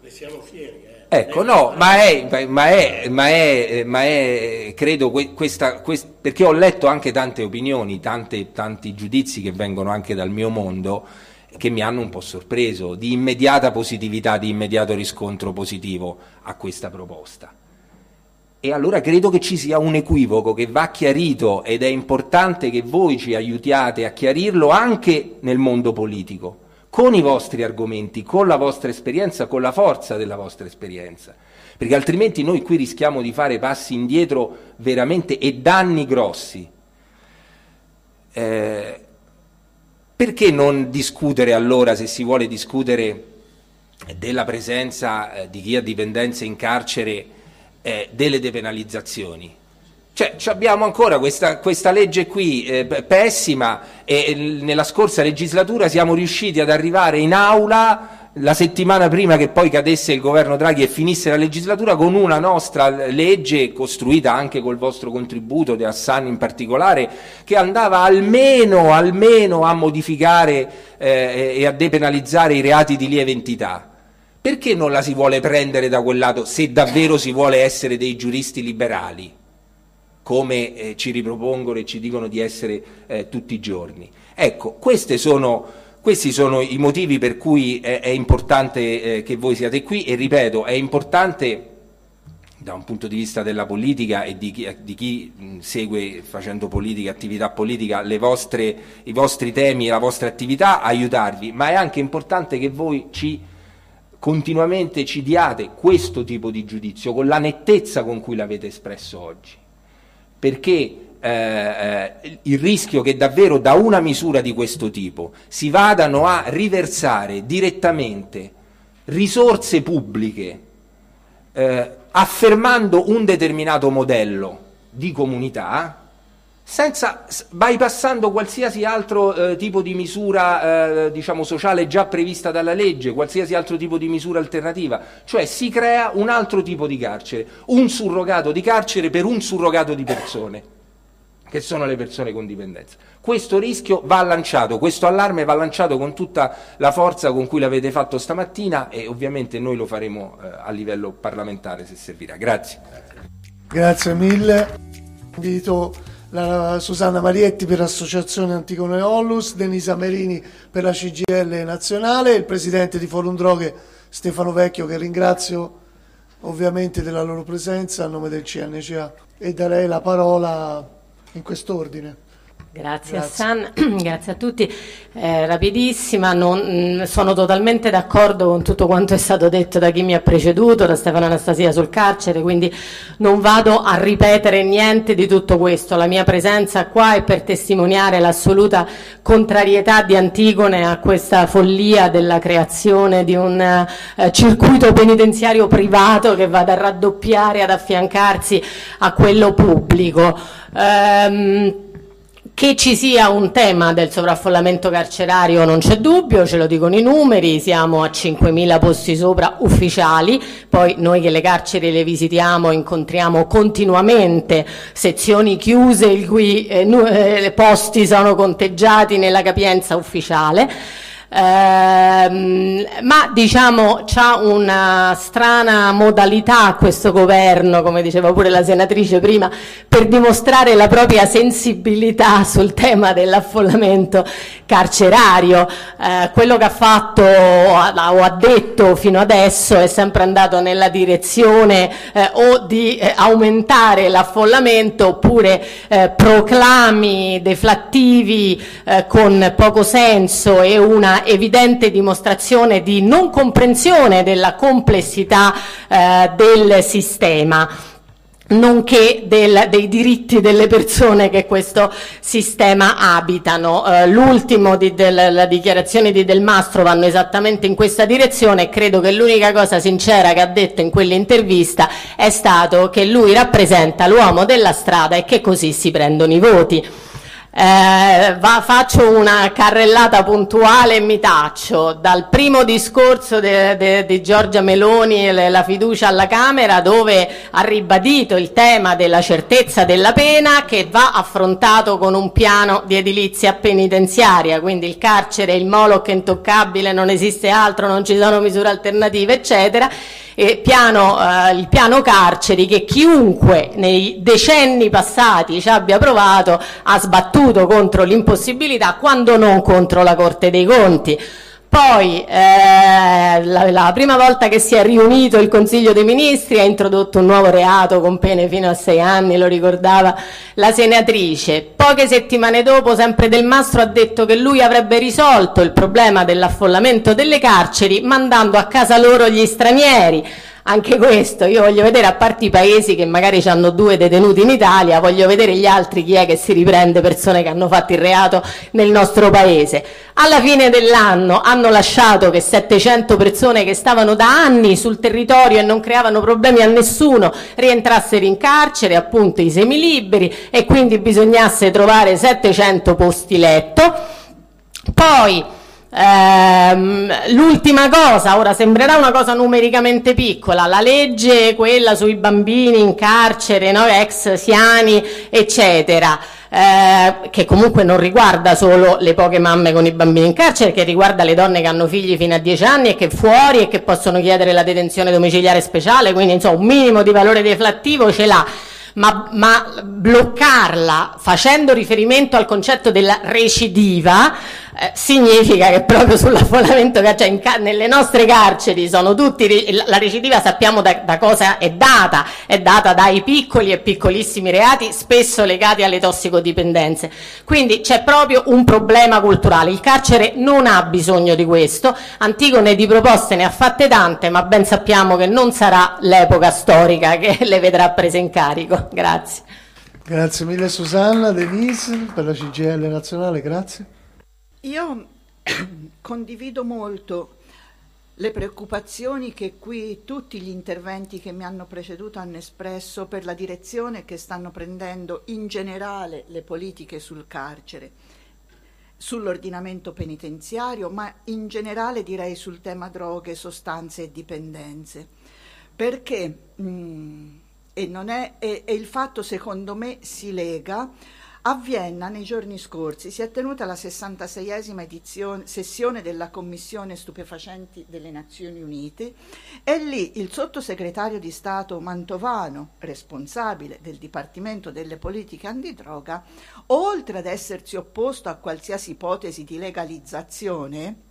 [SPEAKER 4] Ne siamo fieri, eh.
[SPEAKER 7] Ecco, no, ma è, ma è, ma è, ma è credo questa, questa, perché ho letto anche tante opinioni, tante, tanti giudizi che vengono anche dal mio mondo, che mi hanno un po' sorpreso, di immediata positività, di immediato riscontro positivo a questa proposta. E allora credo che ci sia un equivoco che va chiarito ed è importante che voi ci aiutiate a chiarirlo anche nel mondo politico, con i vostri argomenti, con la vostra esperienza, con la forza della vostra esperienza. Perché altrimenti noi qui rischiamo di fare passi indietro veramente e danni grossi. Eh, perché non discutere allora, se si vuole discutere della presenza eh, di chi ha dipendenze in carcere, eh, delle depenalizzazioni? Cioè, abbiamo ancora questa, questa legge qui eh, pessima e nella scorsa legislatura siamo riusciti ad arrivare in aula la settimana prima che poi cadesse il governo Draghi e finisse la legislatura con una nostra legge costruita anche col vostro contributo, De Hassan in particolare, che andava almeno, almeno a modificare eh, e a depenalizzare i reati di lieve entità. Perché non la si vuole prendere da quel lato se davvero si vuole essere dei giuristi liberali, come eh, ci ripropongono e ci dicono di essere eh, tutti i giorni? Ecco, sono questi sono i motivi per cui è, è importante eh, che voi siate qui e ripeto, è importante da un punto di vista della politica e di chi, di chi segue facendo politica, attività politica, vostre, i vostri temi e la vostra attività, aiutarvi, ma è anche importante che voi ci continuamente ci diate questo tipo di giudizio con la nettezza con cui l'avete espresso oggi. Perché eh, eh, il rischio che davvero da una misura di questo tipo si vadano a riversare direttamente risorse pubbliche eh, affermando un determinato modello di comunità senza bypassando qualsiasi altro eh, tipo di misura eh, diciamo sociale già prevista dalla legge, qualsiasi altro tipo di misura alternativa, cioè si crea un altro tipo di carcere, un surrogato di carcere per un surrogato di persone che sono le persone con dipendenza. Questo rischio va lanciato, questo allarme va lanciato con tutta la forza con cui l'avete fatto stamattina e ovviamente noi lo faremo eh, a livello parlamentare se servirà. Grazie.
[SPEAKER 2] Grazie mille. Invito la Susanna Marietti per l'Associazione Anticone Ollus, Denisa Merini per la CGL nazionale, il presidente di Forum Droghe Stefano Vecchio che ringrazio ovviamente della loro presenza a nome del CNCA e darei la parola in quest'ordine.
[SPEAKER 8] Grazie. Hassan, [clears throat] grazie a tutti. Eh, rapidissima, non, mm, sono totalmente d'accordo con tutto quanto è stato detto da chi mi ha preceduto, da Stefano Anastasia sul carcere, quindi non vado a ripetere niente di tutto questo. La mia presenza qua è per testimoniare l'assoluta contrarietà di Antigone a questa follia della creazione di un eh, circuito penitenziario privato che vada a raddoppiare, ad affiancarsi a quello pubblico. Um, che ci sia un tema del sovraffollamento carcerario non c'è dubbio, ce lo dicono i numeri, siamo a 5.000 posti sopra ufficiali, poi noi che le carceri le visitiamo incontriamo continuamente sezioni chiuse il cui eh, eh posti sono conteggiati nella capienza ufficiale. Ehm, ma diciamo c'ha una strana modalità questo governo, come diceva pure la senatrice prima, per dimostrare la propria sensibilità sul tema dell'affollamento carcerario. Eh, quello che ha fatto o ha detto fino adesso è sempre andato nella direzione eh, o di eh, aumentare l'affollamento oppure eh, proclami deflattivi eh, con poco senso e una evidente dimostrazione di non comprensione della complessità eh, del sistema nonché del, dei diritti delle persone che questo sistema abitano. Eh, l'ultimo di, della dichiarazione di Del Mastro vanno esattamente in questa direzione e credo che l'unica cosa sincera che ha detto in quell'intervista è stato che lui rappresenta l'uomo della strada e che così si prendono i voti. Eh, va, faccio una carrellata puntuale e mi taccio. Dal primo discorso di Giorgia Meloni e la fiducia alla Camera dove ha ribadito il tema della certezza della pena che va affrontato con un piano di edilizia penitenziaria, quindi il carcere, il moloch intoccabile, non esiste altro, non ci sono misure alternative, eccetera piano, eh, il piano carceri che chiunque nei decenni passati ci abbia provato ha sbattuto contro l'impossibilità quando non contro la Corte dei Conti. Poi eh, la, la, prima volta che si è riunito il Consiglio dei Ministri ha introdotto un nuovo reato con pene fino a sei anni, lo ricordava la senatrice. Poche settimane dopo, sempre Del Mastro ha detto che lui avrebbe risolto il problema dell'affollamento delle carceri mandando a casa loro gli stranieri anche questo, io voglio vedere, a parte i paesi che magari hanno due detenuti in Italia, voglio vedere gli altri chi è che si riprende persone che hanno fatto il reato nel nostro paese. Alla fine dell'anno hanno lasciato che 700 persone che stavano da anni sul territorio e non creavano problemi a nessuno rientrassero in carcere, appunto i semiliberi, e quindi bisognasse trovare 700 posti letto. Poi Ehm, l'ultima cosa, ora sembrerà una cosa numericamente piccola, la legge quella sui bambini in carcere, no? ex siani, eccetera. Eh, che comunque non riguarda solo le poche mamme con i bambini in carcere, che riguarda le donne che hanno figli fino a 10 anni e che fuori e che possono chiedere la detenzione domiciliare speciale, quindi insomma un minimo di valore deflattivo ce l'ha ma, ma bloccarla facendo riferimento al concetto della recidiva eh, significa che proprio sull'affollamento cioè in, nelle nostre carceri sono tutti la recidiva sappiamo da, da, cosa è data. È data dai piccoli e piccolissimi reati spesso legati alle tossicodipendenze. Quindi c'è proprio un problema culturale. Il carcere non ha bisogno di questo. Antigone di proposte ne ha fatte tante ma ben sappiamo che non sarà l'epoca storica che [laughs] le vedrà prese in carico. Grazie.
[SPEAKER 2] Grazie mille Susanna. Denise per la CGL nazionale grazie
[SPEAKER 9] io [coughs] condivido molto le preoccupazioni che qui tutti gli interventi che mi hanno preceduto hanno espresso per la direzione che stanno prendendo in generale le politiche sul carcere, sull'ordinamento penitenziario, ma in generale direi sul tema droghe, sostanze e dipendenze. Perché, mh, mm, e, è, e, e il fatto secondo me si lega a Vienna nei giorni scorsi si è tenuta la 66esima edizione, sessione della Commissione Stupefacenti delle Nazioni Unite e lì il sottosegretario di Stato Mantovano, responsabile del Dipartimento delle Politiche Antidroga, oltre ad essersi opposto a qualsiasi ipotesi di legalizzazione,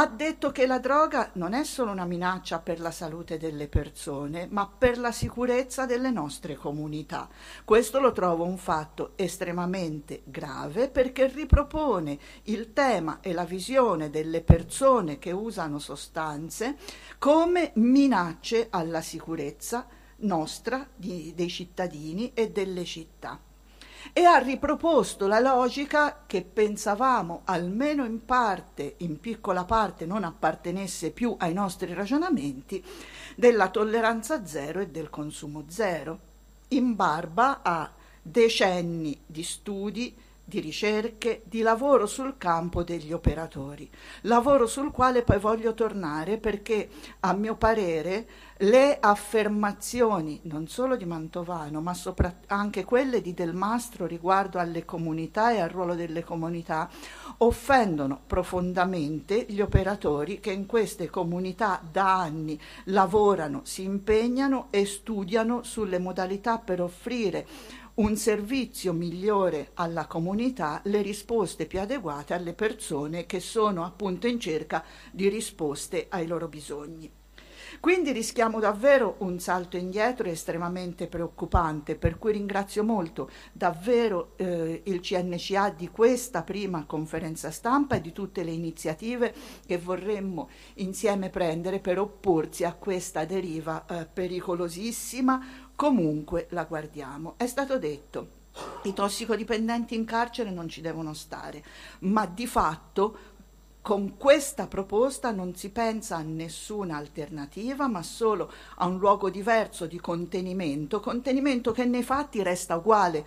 [SPEAKER 9] ha detto che la droga non è solo una minaccia per la salute delle persone, ma per la sicurezza delle nostre comunità. Questo lo trovo un fatto estremamente grave perché ripropone il tema e la visione delle persone che usano sostanze come minacce alla sicurezza nostra, di, dei cittadini e delle città e ha riproposto la logica che pensavamo almeno in parte, in piccola parte, non appartenesse più ai nostri ragionamenti, della tolleranza zero e del consumo zero, in barba a decenni di studi, di ricerche, di lavoro sul campo degli operatori, lavoro sul quale poi voglio tornare perché a mio parere le affermazioni non solo di Mantovano ma anche quelle di Del Mastro riguardo alle comunità e al ruolo delle comunità offendono profondamente gli operatori che in queste comunità da anni lavorano, si impegnano e studiano sulle modalità per offrire un servizio migliore alla comunità, le risposte più adeguate alle persone che sono appunto in cerca di risposte ai loro bisogni. Quindi rischiamo davvero un salto indietro estremamente preoccupante, per cui ringrazio molto davvero eh, il CNCA di questa prima conferenza stampa e di tutte le iniziative che vorremmo insieme prendere per opporsi a questa deriva eh, pericolosissima comunque la guardiamo. È stato detto i tossicodipendenti in carcere non ci devono stare, ma di fatto con questa proposta non si pensa a nessuna alternativa, ma solo a un luogo diverso di contenimento, contenimento che nei fatti resta uguale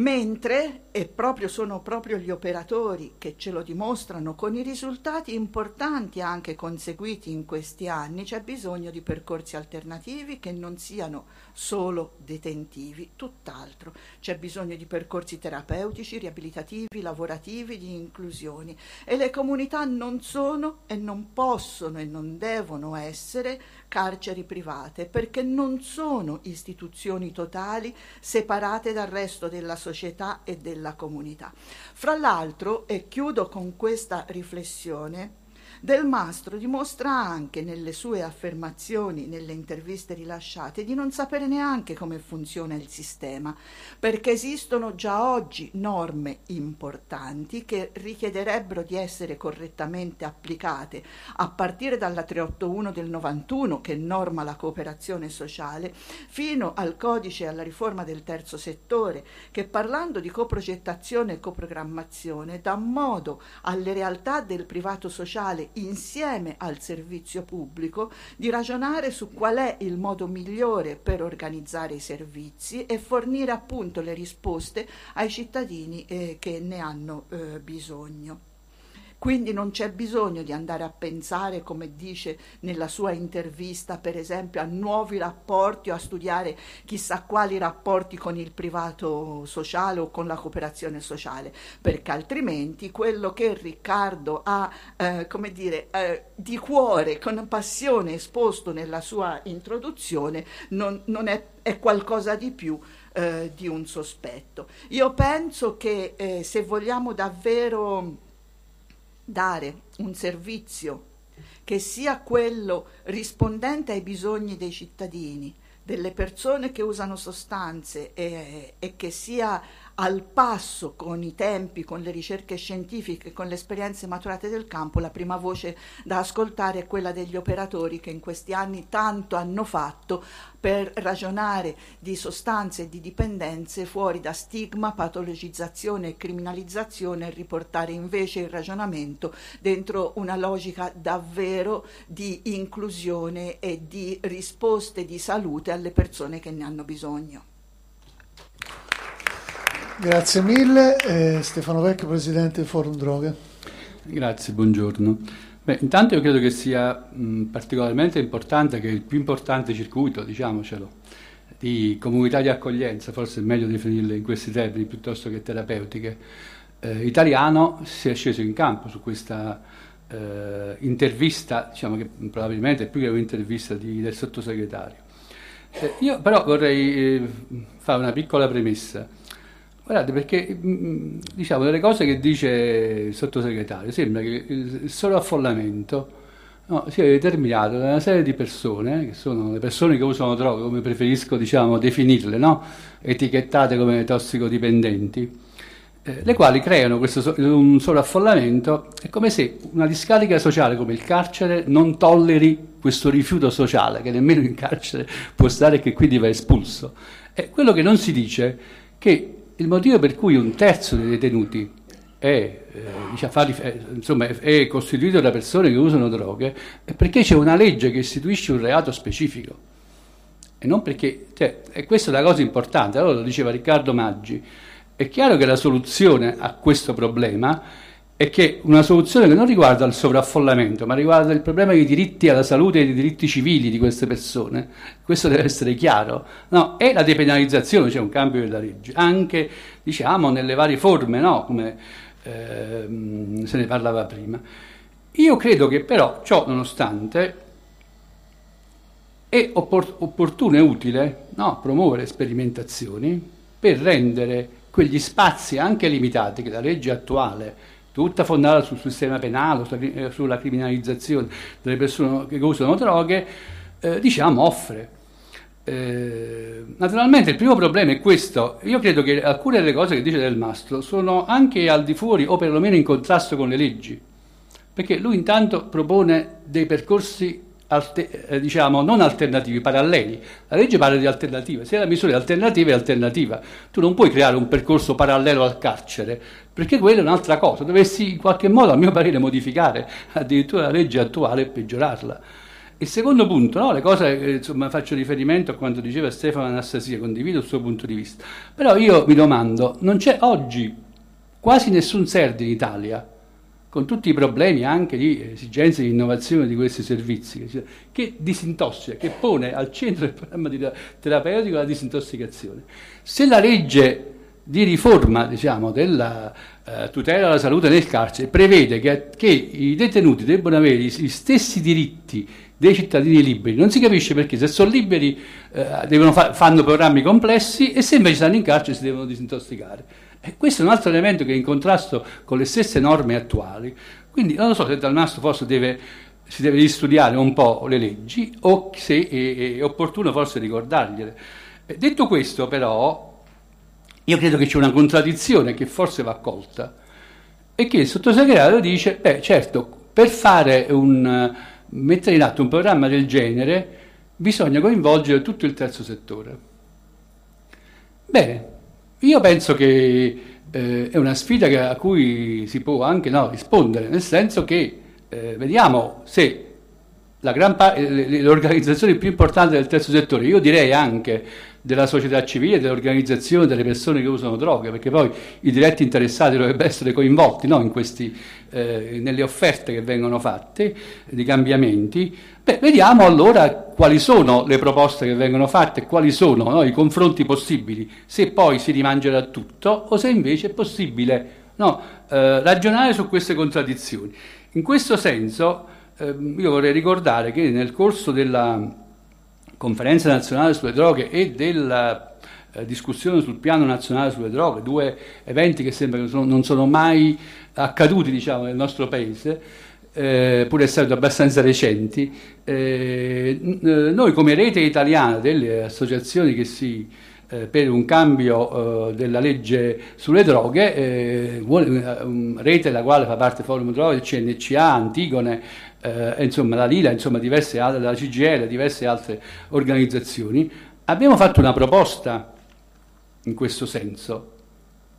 [SPEAKER 9] mentre e proprio sono proprio gli operatori che ce lo dimostrano con i risultati importanti anche conseguiti in questi anni, c'è bisogno di percorsi alternativi che non siano solo detentivi, tutt'altro. C'è bisogno di percorsi terapeutici, riabilitativi, lavorativi, di inclusioni e le comunità non sono e non possono e non devono essere carceri private perché non sono istituzioni totali separate dal resto della società e della comunità. Fra l'altro, e chiudo con questa riflessione, del Mastro dimostra anche nelle sue affermazioni, nelle interviste rilasciate, di non sapere neanche come funziona il sistema, perché esistono già oggi norme importanti che richiederebbero di essere correttamente applicate, a partire dalla 381 del 91 che norma la cooperazione sociale, fino al codice e alla riforma del terzo settore, che parlando di coprogettazione e coprogrammazione dà modo alle realtà del privato sociale insieme al servizio pubblico di ragionare su qual è il modo migliore per organizzare i servizi e fornire appunto le risposte ai cittadini eh, che ne hanno eh, bisogno. Quindi non c'è bisogno di andare a pensare, come dice nella sua intervista, per esempio, a nuovi rapporti o a studiare chissà quali rapporti con il privato sociale o con la cooperazione sociale, perché altrimenti quello che Riccardo ha, eh, come dire, eh, di cuore, con passione esposto nella sua introduzione, non, non è, è qualcosa di più eh, di un sospetto. Io penso che eh, se vogliamo davvero dare un servizio che sia quello rispondente ai bisogni dei cittadini, delle persone che usano sostanze e, e che sia al passo con i tempi, con le ricerche scientifiche, con le esperienze maturate del campo, la prima voce da ascoltare è quella degli operatori che in questi anni tanto hanno fatto per ragionare di sostanze e di dipendenze fuori da stigma, patologizzazione e criminalizzazione e riportare invece il ragionamento dentro una logica davvero di inclusione e di risposte di salute alle persone che ne hanno bisogno.
[SPEAKER 2] Grazie mille, eh, Stefano Vecchio, Presidente del Forum Droga.
[SPEAKER 10] Grazie, buongiorno. Beh, intanto io credo che sia mh, particolarmente importante che il più importante circuito, diciamocelo, di comunità di accoglienza, forse è meglio definirle in questi termini piuttosto che terapeutiche, eh, italiano sia sceso in campo su questa eh, intervista, diciamo che probabilmente è più che un'intervista di, del sottosegretario. Eh, io però vorrei eh, fare una piccola premessa Guardate, perché mm, diciamo delle cose che dice il sottosegretario, sembra che il sovraffollamento no, sia determinato da una serie di persone, che sono le persone che usano droghe, come preferisco diciamo, definirle, no? etichettate come tossicodipendenti, eh, le quali creano questo, un sovraffollamento, è come se una discarica sociale come il carcere non tolleri questo rifiuto sociale, che nemmeno in carcere può stare e che quindi va espulso. E quello che non si dice è che il motivo per cui un terzo dei detenuti è, eh, diciamo, insomma, è, costituito da persone che usano droghe è perché c'è una legge che istituisce un reato specifico. E non perché, cioè, e questa è la cosa importante, allora lo diceva Riccardo Maggi, è chiaro che la soluzione a questo problema è che una soluzione che non riguarda il sovraffollamento, ma riguarda il problema dei diritti alla salute e dei diritti civili di queste persone, questo deve essere chiaro, no, è la depenalizzazione, c'è cioè un cambio della legge, anche diciamo nelle varie forme, no, come eh, se ne parlava prima. Io credo che però ciò nonostante è opportuno e utile no, promuovere sperimentazioni per rendere quegli spazi anche limitati che la legge attuale tutta fondata sul sistema penale, eh, sulla criminalizzazione delle persone che usano droghe, eh, diciamo offre. Eh, naturalmente il primo problema è questo, io credo che alcune delle cose che dice Del Mastro sono anche al di fuori o perlomeno in contrasto con le leggi, perché lui intanto propone dei percorsi Alte, eh, diciamo, non alternativi, paralleli. La legge parla di alternative, se la misura è alternativa è alternativa. Tu non puoi creare un percorso parallelo al carcere, perché quella è un'altra cosa. Dovessi in qualche modo, a mio parere, modificare addirittura la legge attuale e peggiorarla. Il secondo punto, no? le cose, eh, insomma, faccio riferimento a quanto diceva Stefano Anastasia, condivido il suo punto di vista. Però io mi domando, non c'è oggi quasi nessun SERD in Italia con tutti i problemi anche di esigenze di innovazione di questi servizi, che disintossica, che pone al centro del programma terapeutico la disintossicazione. Se la legge di riforma diciamo, della eh, tutela della salute nel carcere prevede che, che i detenuti debbano avere gli stessi diritti dei cittadini liberi, non si capisce perché se sono liberi eh, fa- fanno programmi complessi e se invece stanno in carcere si devono disintossicare. E questo è un altro elemento che è in contrasto con le stesse norme attuali. Quindi non so se dal nastro forse deve, si deve ristudiare un po' le leggi o se è, è opportuno forse ricordargliele. Detto questo però, io credo che c'è una contraddizione che forse va colta e che il sottosegretario dice, beh certo, per fare un, mettere in atto un programma del genere bisogna coinvolgere tutto il terzo settore. Bene, io penso che eh, è una sfida a cui si può anche no, rispondere, nel senso che eh, vediamo se pa- le, le organizzazioni più importanti del terzo settore, io direi anche della società civile, dell'organizzazione delle persone che usano droghe, perché poi i diretti interessati dovrebbero essere coinvolti no, questi, eh, nelle offerte che vengono fatte di cambiamenti. Beh, vediamo allora quali sono le proposte che vengono fatte, quali sono no, i confronti possibili, se poi si rimangerà tutto o se invece è possibile no, eh, ragionare su queste contraddizioni. In questo senso eh, io vorrei ricordare che nel corso della conferenza nazionale sulle droghe e della eh, discussione sul piano nazionale sulle droghe, due eventi che sembra che sono, non sono mai accaduti diciamo, nel nostro paese, eh, pur essendo abbastanza recenti, eh, noi come rete italiana delle associazioni che si eh, per un cambio eh, della legge sulle droghe, eh, rete la quale fa parte Forum Droghe, CNCA, Antigone, eh, insomma la Lila, insomma diverse altre, la CGL, diverse altre organizzazioni, abbiamo fatto una proposta in questo senso,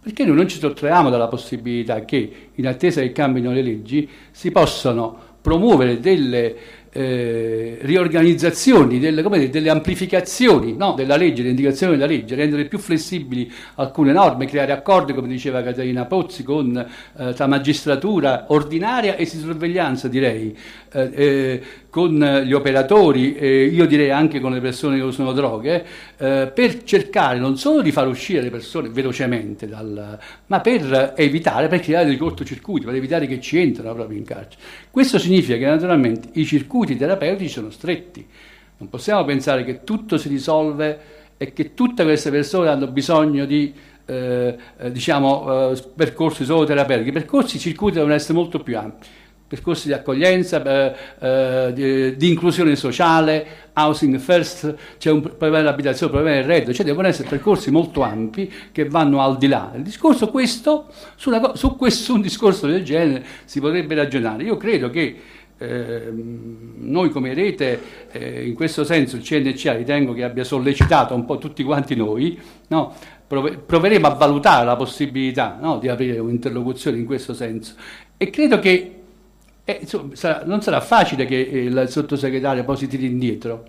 [SPEAKER 10] perché noi non ci sottraiamo dalla possibilità che, in attesa che cambino le leggi, si possano promuovere delle eh, riorganizzazioni, delle, dire, delle amplificazioni no, della legge, delle indicazioni della legge, rendere più flessibili alcune norme, creare accordi, come diceva Caterina Pozzi, con eh, la magistratura ordinaria e di sorveglianza, direi, eh, eh con gli operatori, io direi anche con le persone che usano droghe, eh, per cercare non solo di far uscire le persone velocemente, dal, ma per evitare, per creare dei cortocircuiti, per evitare che ci entrano proprio in carcere. Questo significa che naturalmente i circuiti terapeutici sono stretti. Non possiamo pensare che tutto si risolve e che tutte queste persone hanno bisogno di eh, eh diciamo, eh, percorsi solo terapeutici, i percorsi circuiti devono essere molto più ampi percorsi di accoglienza, eh, eh, di, di, inclusione sociale, housing first, c'è un problema dell'abitazione, un problema del reddito, cioè devono essere percorsi molto ampi che vanno al di là. Il discorso questo, su, su questo, [laughs] un discorso del genere si potrebbe ragionare. Io credo che eh, noi come rete, eh, in questo senso il CNCA ritengo che abbia sollecitato un po' tutti quanti noi, no? proveremo a valutare la possibilità no? di aprire un'interlocuzione in questo senso e credo che eh, insomma, sarà, non sarà facile che eh, il sottosegretario poi si tiri indietro,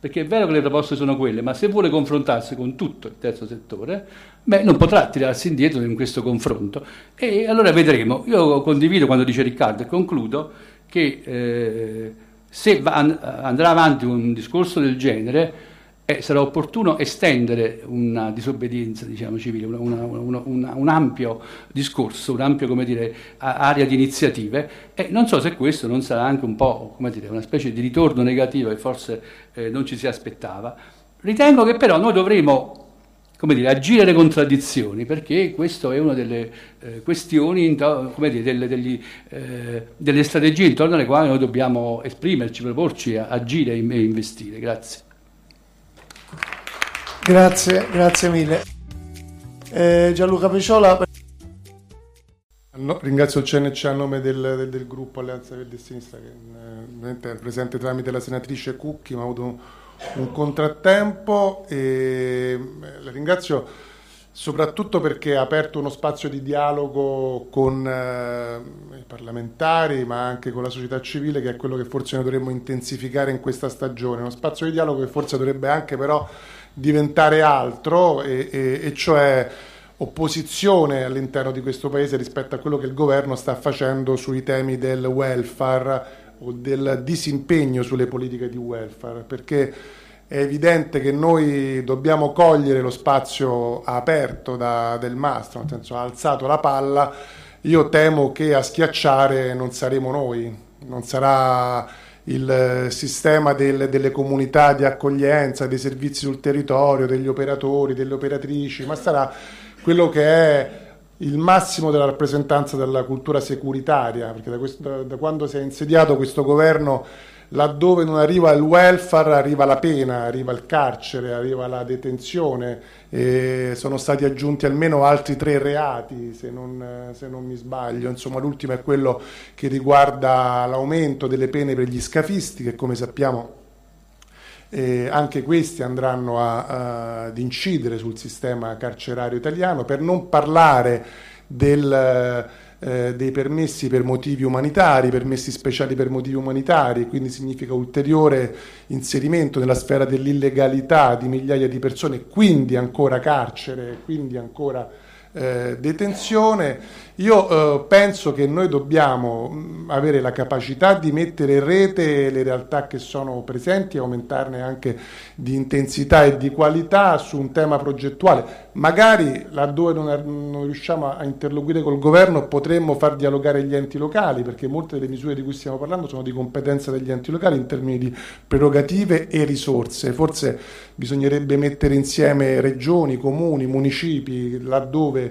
[SPEAKER 10] perché è vero che le proposte sono quelle, ma se vuole confrontarsi con tutto il terzo settore, beh, non potrà tirarsi indietro in questo confronto. E allora vedremo. Io condivido quando dice Riccardo e concludo che eh, se va, andrà avanti un discorso del genere, eh, sarà opportuno estendere una disobbedienza diciamo, civile, una, una, una, un ampio discorso, un'ampia area di iniziative e non so se questo non sarà anche un po' dire, una specie di ritorno negativo che forse eh, non ci si aspettava. Ritengo che però noi dovremo come dire, agire le contraddizioni, perché questa è una delle eh, questioni, dire, delle, degli, eh, delle strategie intorno alle quali noi dobbiamo esprimerci, proporci, agire e investire. Grazie.
[SPEAKER 2] Grazie, grazie mille. Eh, Gianluca Peciola.
[SPEAKER 11] No, ringrazio il CNC a nome del, del, del gruppo Alleanza Verdi e Sinistra che eh, è presente tramite la senatrice Cucchi, ma ha avuto un, un contrattempo e eh, la ringrazio soprattutto perché ha aperto uno spazio di dialogo con eh, i parlamentari ma anche con la società civile che è quello che forse noi dovremmo intensificare in questa stagione, uno spazio di dialogo che forse dovrebbe anche però diventare altro, e, e, e cioè opposizione all'interno di questo paese rispetto a quello che il governo sta facendo sui temi del welfare o del disimpegno sulle politiche di welfare, perché è evidente che noi dobbiamo cogliere lo spazio aperto da, del mastro, nel senso ha alzato la palla, io temo che a schiacciare non saremo noi, non sarà il eh, sistema del, delle comunità di accoglienza, dei servizi sul territorio, degli operatori, delle operatrici, ma sarà quello che è il massimo della rappresentanza della cultura securitaria, perché da, questo, da, da quando si è insediato questo governo laddove non arriva il welfare arriva la pena, arriva il carcere, arriva la detenzione, sono stati aggiunti almeno altri tre reati se non, se non, mi sbaglio, insomma l'ultimo è quello che riguarda l'aumento delle pene per gli scafisti che come sappiamo eh, anche questi andranno a, a, ad incidere sul sistema carcerario italiano, per non parlare del eh, dei permessi per motivi umanitari, permessi speciali per motivi umanitari, quindi significa ulteriore inserimento nella sfera dell'illegalità di migliaia di persone, quindi ancora carcere, quindi ancora eh, detenzione. Io eh, penso che noi dobbiamo mh, avere la capacità di mettere in rete le realtà che sono presenti, aumentarne anche di intensità e di qualità su un tema progettuale. Magari laddove non, non riusciamo a interloquire col governo potremmo far dialogare gli enti locali, perché molte delle misure di cui stiamo parlando sono di competenza degli enti locali in termini di prerogative e risorse. Forse bisognerebbe mettere insieme regioni, comuni, municipi, laddove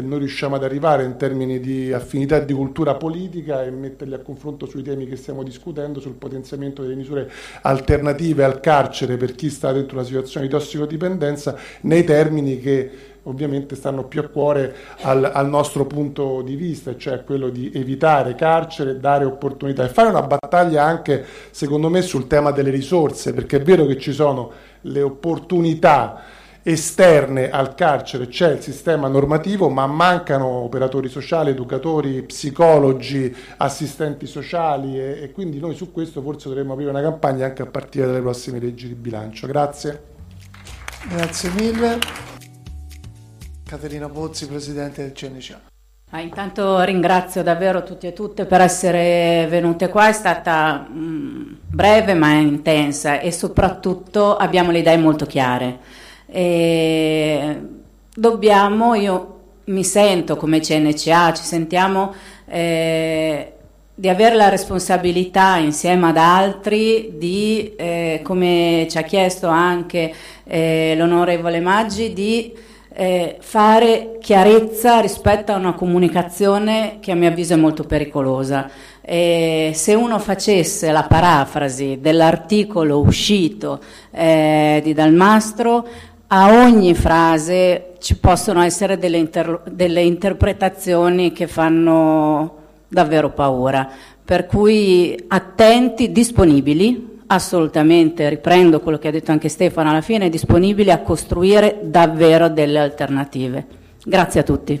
[SPEAKER 11] noi riusciamo ad arrivare in termini di affinità di cultura politica e metterli a confronto sui temi che stiamo discutendo, sul potenziamento delle misure alternative al carcere per chi sta dentro una situazione di tossicodipendenza, nei termini che ovviamente stanno più a cuore al, al, nostro punto di vista, cioè quello di evitare carcere, dare opportunità e fare una battaglia anche, secondo me, sul tema delle risorse, perché è vero che ci sono le opportunità esterne al carcere c'è il sistema normativo, ma mancano operatori sociali, educatori, psicologi, assistenti sociali e, e, quindi noi su questo forse dovremmo aprire una campagna anche a partire dalle prossime leggi di bilancio. Grazie.
[SPEAKER 2] Grazie mille. Caterina Pozzi, Presidente del CNCA.
[SPEAKER 3] Ah, intanto ringrazio davvero tutti e tutte per essere venute qua, è stata mh, mm, breve ma intensa e soprattutto abbiamo le idee molto chiare. E dobbiamo, io mi sento come CNCA, ci sentiamo eh, di avere la responsabilità insieme ad altri di, eh, come ci ha chiesto anche eh, l'onorevole Maggi, di eh, fare chiarezza rispetto a una comunicazione che a mio avviso è molto pericolosa. Eh, se uno facesse la parafrasi dell'articolo uscito eh, di Dalmastro, a ogni frase ci possono essere delle, inter- delle interpretazioni che fanno davvero paura. Per cui attenti, disponibili, assolutamente, riprendo quello che ha detto anche Stefano alla fine, disponibili a costruire davvero delle alternative. Grazie a tutti.